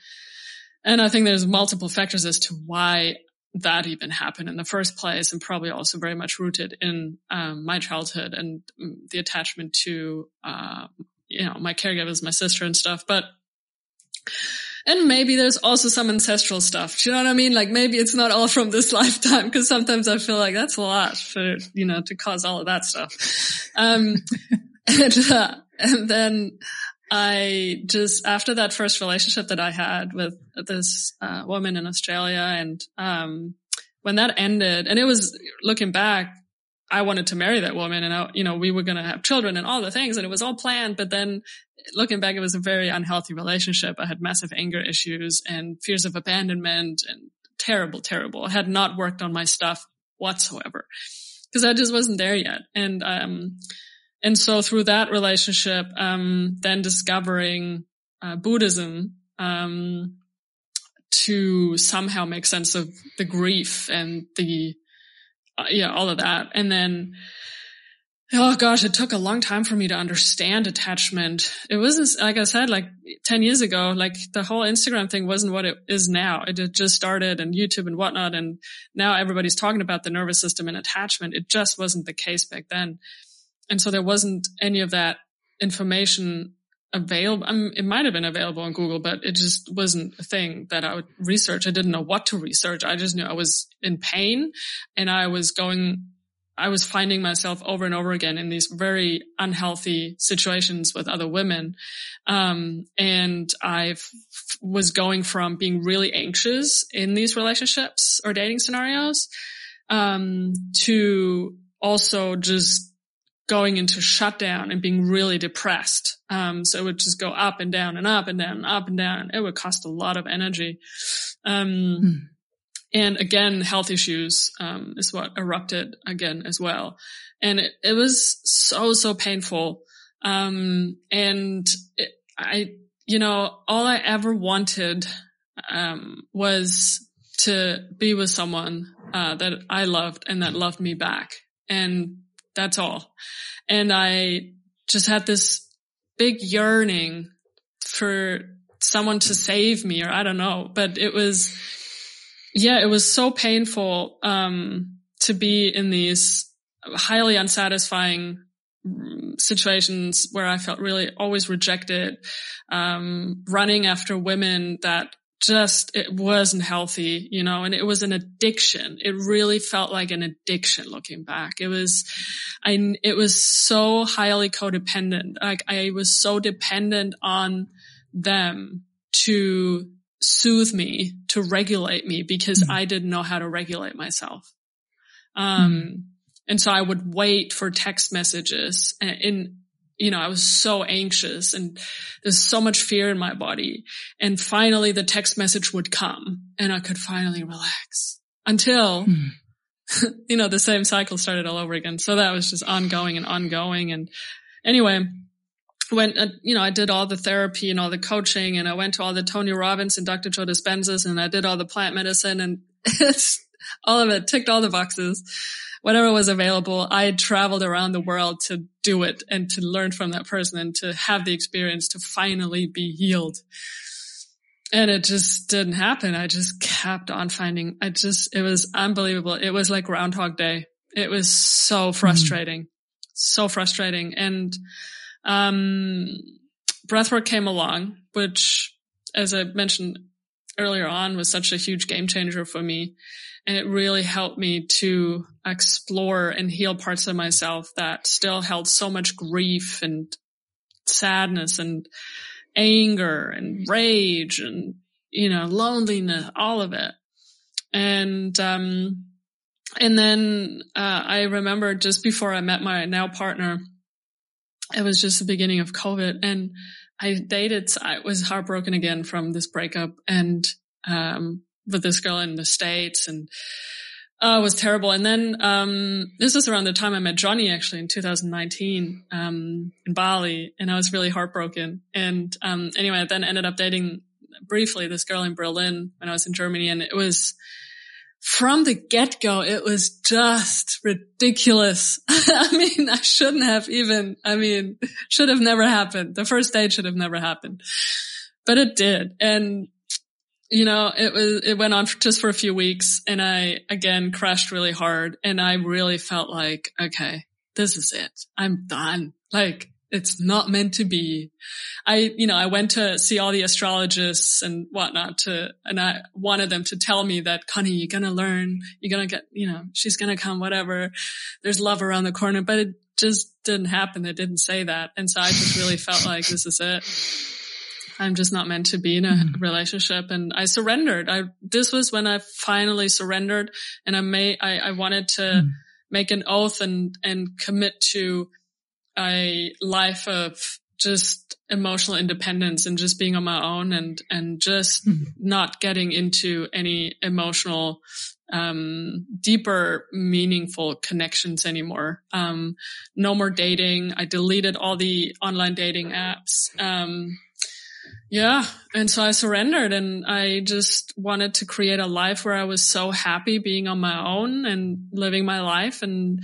And I think there's multiple factors as to why that even happened in the first place and probably also very much rooted in um, my childhood and mm, the attachment to uh, you know my caregivers my sister and stuff but and maybe there's also some ancestral stuff. Do you know what I mean? Like maybe it's not all from this lifetime because sometimes I feel like that's a lot for, you know, to cause all of that stuff. Um, and, uh, and then I just, after that first relationship that I had with this, uh, woman in Australia and, um, when that ended and it was looking back, I wanted to marry that woman and I, you know, we were going to have children and all the things and it was all planned. But then looking back, it was a very unhealthy relationship. I had massive anger issues and fears of abandonment and terrible, terrible. I had not worked on my stuff whatsoever because I just wasn't there yet. And, um, and so through that relationship, um, then discovering, uh, Buddhism, um, to somehow make sense of the grief and the, uh, yeah, all of that. And then, oh gosh, it took a long time for me to understand attachment. It wasn't, like I said, like 10 years ago, like the whole Instagram thing wasn't what it is now. It just started and YouTube and whatnot. And now everybody's talking about the nervous system and attachment. It just wasn't the case back then. And so there wasn't any of that information available. I mean, it might have been available on Google, but it just wasn't a thing that I would research. I didn't know what to research. I just knew I was in pain and I was going, I was finding myself over and over again in these very unhealthy situations with other women. Um, and I was going from being really anxious in these relationships or dating scenarios, um, to also just going into shutdown and being really depressed. Um, so it would just go up and down and up and down and up and down. It would cost a lot of energy. Um, mm. and again, health issues, um, is what erupted again as well. And it, it was so, so painful. Um, and it, I, you know, all I ever wanted, um, was to be with someone, uh, that I loved and that loved me back. And that's all. And I just had this big yearning for someone to save me or I don't know, but it was, yeah, it was so painful, um, to be in these highly unsatisfying situations where I felt really always rejected, um, running after women that just, it wasn't healthy, you know, and it was an addiction. It really felt like an addiction looking back. It was, I, it was so highly codependent. Like I was so dependent on them to soothe me, to regulate me because mm-hmm. I didn't know how to regulate myself. Um, mm-hmm. and so I would wait for text messages and in, you know, I was so anxious and there's so much fear in my body. And finally the text message would come and I could finally relax until, mm-hmm. you know, the same cycle started all over again. So that was just ongoing and ongoing. And anyway, when, uh, you know, I did all the therapy and all the coaching and I went to all the Tony Robbins and Dr. Joe Dispenzas and I did all the plant medicine and all of it ticked all the boxes. Whatever was available, I traveled around the world to do it and to learn from that person and to have the experience to finally be healed. And it just didn't happen. I just kept on finding, I just, it was unbelievable. It was like Groundhog Day. It was so mm-hmm. frustrating, mm. so frustrating. And, um, breathwork came along, which, as I mentioned earlier on, was such a huge game changer for me. And it really helped me to explore and heal parts of myself that still held so much grief and sadness and anger and rage and, you know, loneliness, all of it. And, um, and then, uh, I remember just before I met my now partner, it was just the beginning of COVID and I dated, I was heartbroken again from this breakup and, um, with this girl in the States and, uh, it was terrible. And then, um, this was around the time I met Jonny actually in 2019, um, in Bali and I was really heartbroken. And, um, anyway, I then ended up dating briefly this girl in Berlin when I was in Germany and it was, from the get go, it was just ridiculous. I mean, I shouldn't have even, I mean, should have never happened. The first date should have never happened, but it did. And, you know, it was, it went on for, just for a few weeks and I again crashed really hard and I really felt like, okay, this is it. I'm done. Like, it's not meant to be. I, you know, I went to see all the astrologists and whatnot to, and I wanted them to tell me that, Conni, you're going to learn, you're going to get, you know, she's going to come, whatever. There's love around the corner, but it just didn't happen. It didn't say that. And so I just really felt like this is it. I'm just not meant to be in a mm-hmm. relationship. And I surrendered. I, this was when I finally surrendered and I made, I, I wanted to mm-hmm. make an oath and, and commit to, a life of just emotional independence and just being on my own and and just mm-hmm. not getting into any emotional um, deeper meaningful connections anymore um, no more dating i deleted all the online dating apps um, yeah and so i surrendered and i just wanted to create a life where i was so happy being on my own and living my life and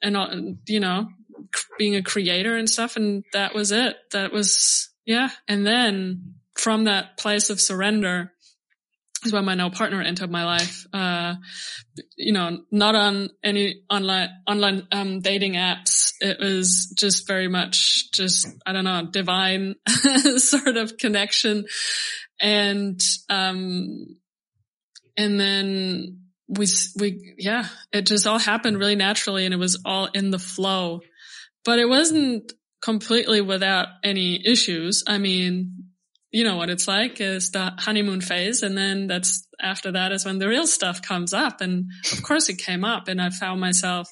and uh, you know being a creator and stuff. And that was it. That was, yeah. And then from that place of surrender is when my now partner entered my life. Uh, you know, not on any online, online, um, dating apps. It was just very much just, I don't know, divine sort of connection. And, um, and then we, we, yeah, it just all happened really naturally and it was all in the flow but it wasn't completely without any issues. I mean, you know what it's like is the honeymoon phase. And then that's after that is when the real stuff comes up. And of course it came up and I found myself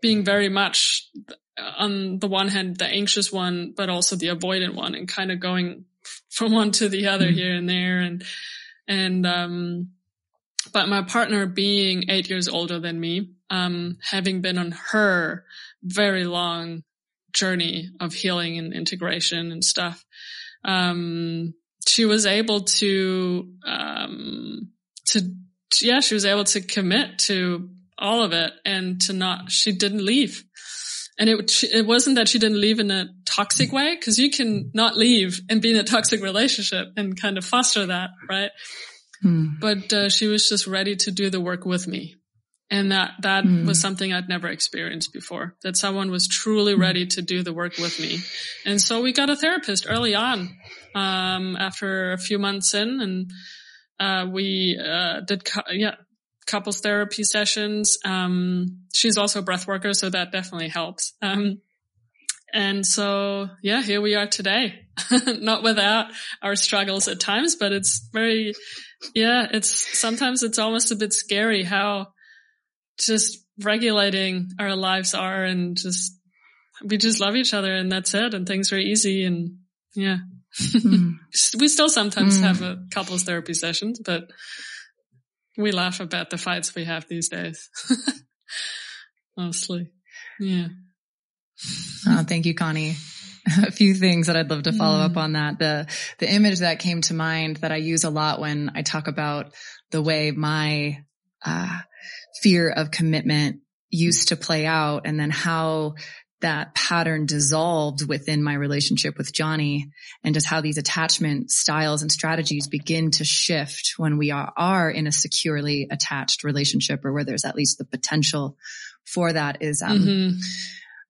being very much on the one hand, the anxious one, but also the avoidant one and kind of going from one to the other mm-hmm. here and there. And, and, um, but my partner being eight years older than me, um, having been on her very long journey of healing and integration and stuff, um, she was able to, um, to, yeah, she was able to commit to all of it and to not, she didn't leave. And it, it wasn't that she didn't leave in a toxic way, cause you can not leave and be in a toxic relationship and kind of foster that, right? Hmm. But uh, she was just ready to do the work with me. And that, that mm. was something I'd never experienced before, that someone was truly mm. ready to do the work with me. And so we got a therapist early on, um, after a few months in and, uh, we, uh, did, cu- yeah, couples therapy sessions. Um, she's also a breath worker, so that definitely helps. Um, and so, yeah, here we are today, not without our struggles at times, but it's very, yeah, it's sometimes it's almost a bit scary how just regulating our lives are and just we just love each other and that's it and things are easy and yeah. Mm. we still sometimes mm. have a couples therapy sessions, but we laugh about the fights we have these days. Mostly. Yeah. Oh, thank you, Conni. a few things that I'd love to follow mm. up on that. The, the image that came to mind that I use a lot when I talk about the way my, uh, fear of commitment used to play out and then how that pattern dissolved within my relationship with Jonny and just how these attachment styles and strategies begin to shift when we are, are in a securely attached relationship or where there's at least the potential for that is, um, mm-hmm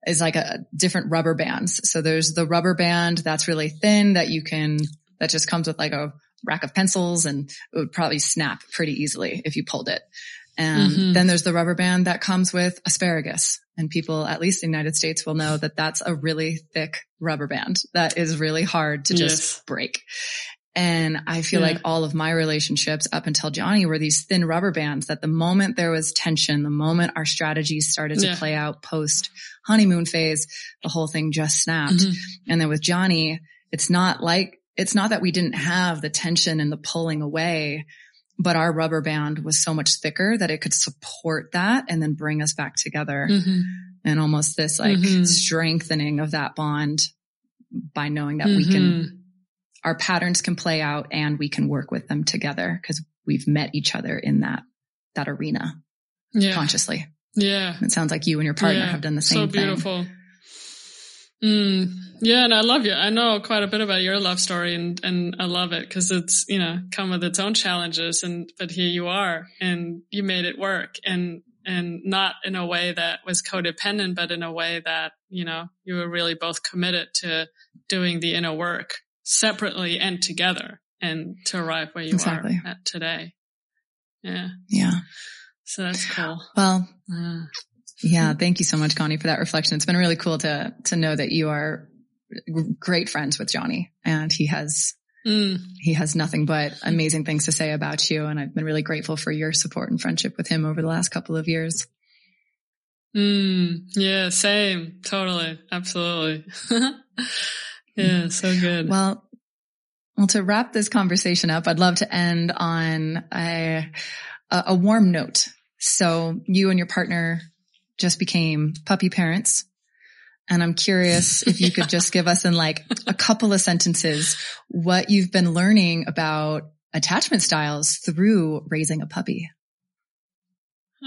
is like a different rubber bands. So there's the rubber band that's really thin that you can, that just comes with like a rack of pencils and it would probably snap pretty easily if you pulled it. And mm-hmm. then there's the rubber band that comes with asparagus and people, at least in the United States will know that that's a really thick rubber band that is really hard to just yes. break. And I feel yeah. like all of my relationships up until Jonny were these thin rubber bands that the moment there was tension, the moment our strategies started to yeah. play out post honeymoon phase, the whole thing just snapped. Mm-hmm. And then with Jonny, it's not like, it's not that we didn't have the tension and the pulling away, but our rubber band was so much thicker that it could support that and then bring us back together. Mm-hmm. And almost this like mm-hmm. strengthening of that bond by knowing that we can mm-hmm our patterns can play out and we can work with them together because we've met each other in that, that arena yeah. consciously. Yeah. It sounds like you and your partner yeah. have done the same so beautiful. Thing. Mm, yeah, and I love you. I know quite a bit about your love story and, and I love it because it's, you know, come with its own challenges and, but here you are and you made it work and, and not in a way that was codependent, but in a way that, you know, you were really both committed to doing the inner work separately and together and to arrive where you exactly. are at today. Yeah. Yeah. So that's cool. Well, uh, yeah. Thank you so much, Conni, for that reflection. It's been really cool to, to know that you are great friends with Jonny and he has, mm. he has nothing but amazing things to say about you. And I've been really grateful for your support and friendship with him over the last couple of years. Mm, yeah, same. Totally. Absolutely. Yeah, so good. Well, well, to wrap this conversation up, I'd love to end on a, a warm note. So you and your partner just became puppy parents. And I'm curious if you could just give us in like a couple of sentences what you've been learning about attachment styles through raising a puppy.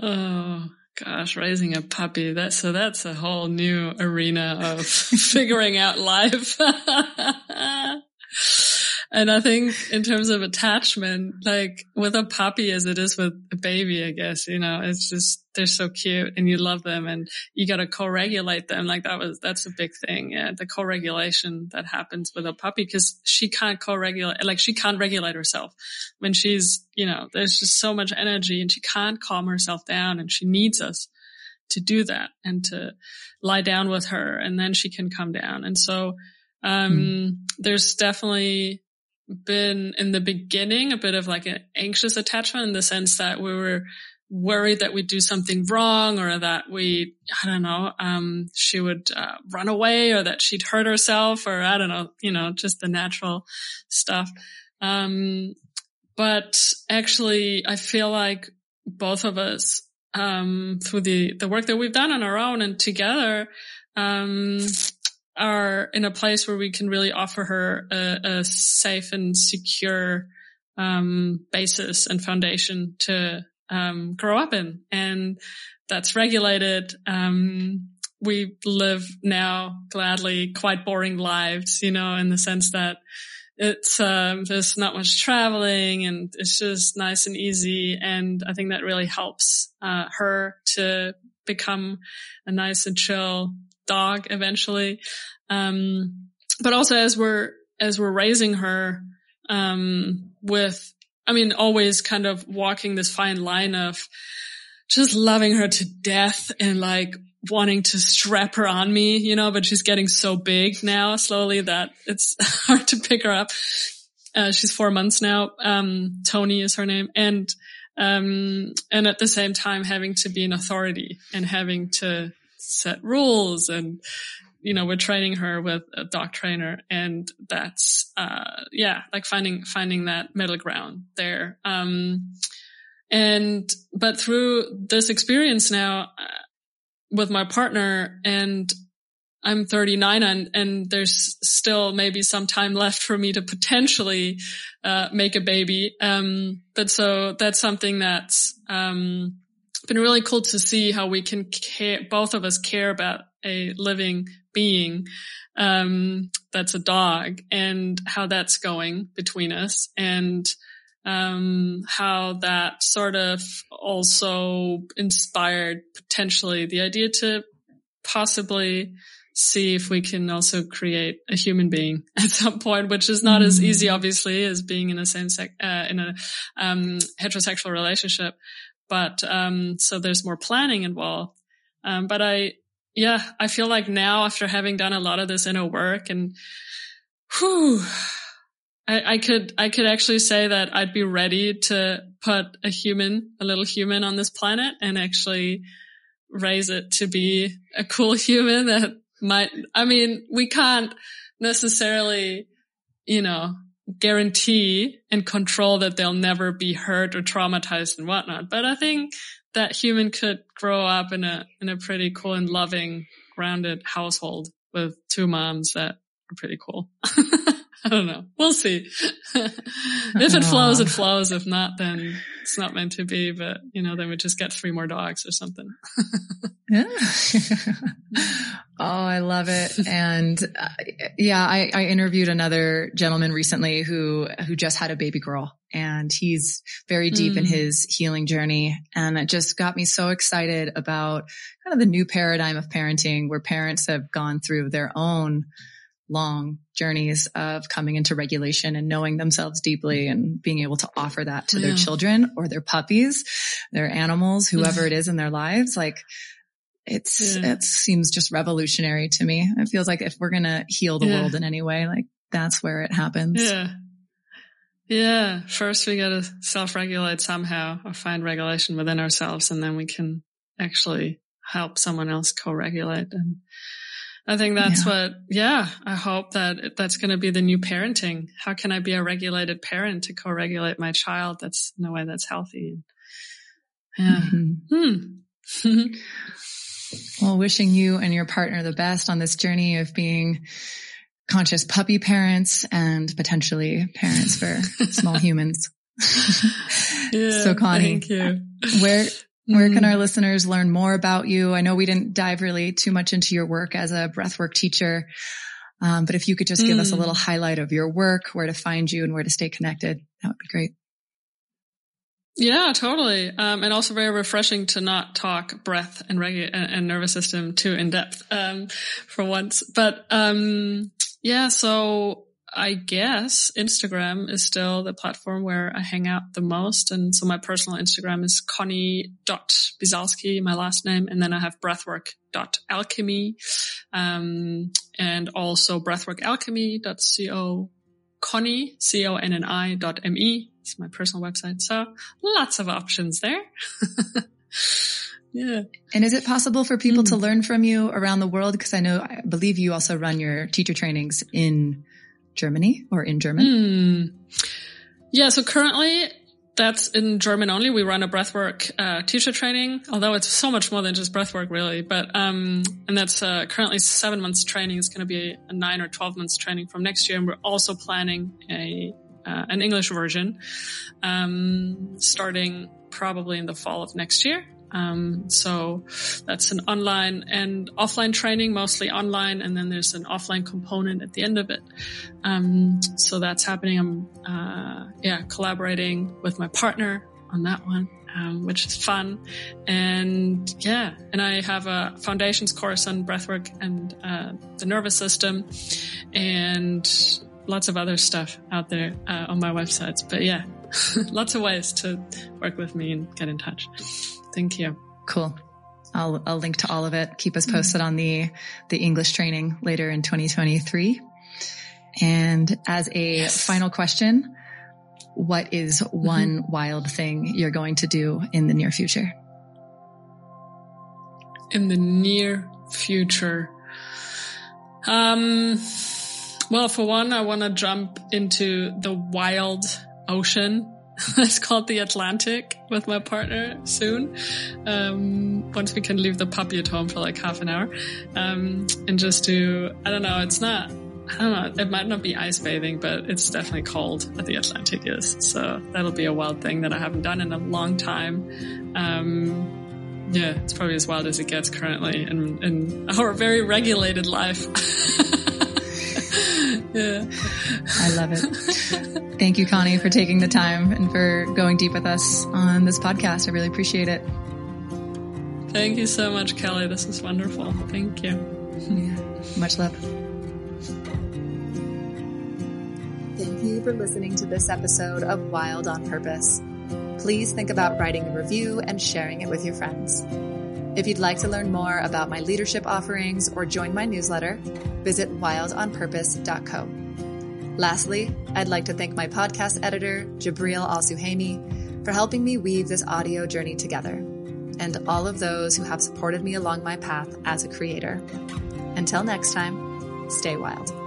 Oh, Gosh, raising a puppy. That, so that's a whole new arena of figuring out life. and I think in terms of attachment, like with a puppy as it is with a baby, I guess, you know, it's just, they're so cute and you love them and you got to co-regulate them. Like that was, that's a big thing. Yeah. The co-regulation that happens with a puppy because she can't co-regulate, like she can't regulate herself when she's, you know, there's just so much energy and she can't calm herself down and she needs us to do that and to lie down with her and then she can come down. And so, um, mm. there's definitely been in the beginning a bit of like an anxious attachment in the sense that we were worried that we'd do something wrong or that we, I don't know, um, she would uh, run away or that she'd hurt herself or I don't know, you know, just the natural stuff. Um, but actually I feel like both of us, um, through the, the work that we've done on our own and together, um, are in a place where we can really offer her a, a safe and secure, um, basis and foundation to, um, grow up in. And that's regulated. Um, we live now gladly quite boring lives, you know, in the sense that it's um, there's not much traveling and it's just nice and easy. And I think that really helps uh, her to become a nice and chill dog eventually. Um, but also as we're as we're raising her um, with, I mean, always kind of walking this fine line of just loving her to death and like wanting to strap her on me, you know, but she's getting so big now slowly that it's hard to pick her up. Uh, she's four months now. Um, Tony is her name. And, um, and at the same time having to be an authority and having to set rules and, you know, we're training her with a dog trainer and that's, uh, yeah, like finding, finding that middle ground there. Um, and, but through this experience now, uh, with my partner and I'm 39 and, and there's still maybe some time left for me to potentially, uh, make a baby. Um, but so that's something that's, um, been really cool to see how we can care, both of us care about a living being, um, that's a dog and how that's going between us and, um, how that sort of also inspired potentially the idea to possibly see if we can also create a human being at some point, which is not mm. as easy, obviously, as being in a same sex, uh, in a, um, heterosexual relationship. But, um, so there's more planning involved. Um, but I, yeah, I feel like now after having done a lot of this inner work and, whew, I, I could, I could actually say that I'd be ready to put a human, a little human on this planet and actually raise it to be a cool human that might, I mean, we can't necessarily, you know, guarantee and control that they'll never be hurt or traumatized and whatnot. But I think that human could grow up in a, in a pretty cool and loving, grounded household with two moms that are pretty cool. I don't know. We'll see. if it flows, it flows. If not, then it's not meant to be. But you know, then we just get three more dogs or something. yeah. oh, I love it. And uh, yeah, I, I interviewed another gentleman recently who who just had a baby girl, and he's very deep mm. in his healing journey, and it just got me so excited about kind of the new paradigm of parenting, where parents have gone through their own long journeys of coming into regulation and knowing themselves deeply and being able to offer that to yeah. their children or their puppies, their animals, whoever it is in their lives. Like it's, yeah. it seems just revolutionary to me. It feels like if we're going to heal the yeah. world in any way, like that's where it happens. Yeah. Yeah. First we got to self-regulate somehow or find regulation within ourselves and then we can actually help someone else co-regulate and I think that's yeah. what, yeah, I hope that that's going to be the new parenting. How can I be a regulated parent to co-regulate my child? That's in a way that's healthy. Yeah. Mm-hmm. Hmm. well, wishing you and your partner the best on this journey of being conscious puppy parents and potentially parents for small humans. yeah, so Conni, thank you. Where where can mm. our listeners learn more about you? I know we didn't dive really too much into your work as a breathwork teacher. Um, but if you could just give mm. us a little mm. highlight of your work, where to find you and where to stay connected, that would be great. Yeah, totally. Um, and also very refreshing to not talk breath and, regu- and nervous system too in depth, um, for once. But, um, yeah, so I guess Instagram is still the platform where I hang out the most. And so my personal Instagram is conni.biesalski, my last name. And then I have breathwork.alchemy, um, and also breathworkalchemy.co, Conni, C-O-N-N-I dot M-E. It's my personal website. So lots of options there. yeah. And is it possible for people mm. to learn from you around the world? Cause I know, I believe you also run your teacher trainings in Germany or in German? Mm. Yeah, so currently that's in German only. We run a breathwork uh, teacher training, although it's so much more than just breathwork, really. But um, and that's uh, currently seven months training. It's going to be a nine or twelve months training from next year, and we're also planning a uh, an English version um, starting probably in the fall of next year. Um, so that's an online and offline training, mostly online, and then there's an offline component at the end of it. Um, so that's happening. I'm, uh, yeah, collaborating with my partner on that one. Um, which is fun. And yeah, and I have a foundations course on breathwork and uh, the nervous system and lots of other stuff out there uh, on my websites. But yeah, lots of ways to work with me and get in touch. Thank you. Cool. I'll, I'll link to all of it. Keep us posted on the, the English training later in 2023. And as a yes. final question, what is mm-hmm. one mm-hmm. wild thing you're going to do in the near future? In the near future. Um, well, for one, I want to jump into the wild ocean It's called the Atlantic with my partner soon. Um, once we can leave the puppy at home for like half an hour, um, and just do, I don't know, it's not, I don't know, it might not be ice bathing, but it's definitely cold at the Atlantic is. So that'll be a wild thing that I haven't done in a long time. Um, yeah, it's probably as wild as it gets currently in, in our very regulated life. yeah. I love it. Thank you, Conni, for taking the time and for going deep with us on this podcast. I really appreciate it. Thank you so much, Kelly. This is wonderful. Thank you. Much love. Thank you for listening to this episode of Wild on Purpose. Please think about writing a review and sharing it with your friends. If you'd like to learn more about my leadership offerings or join my newsletter, visit wildonpurpose.co. Lastly, I'd like to thank my podcast editor, Jabril Al-Suhaimi, for helping me weave this audio journey together, and all of those who have supported me along my path as a creator. Until next time, stay wild.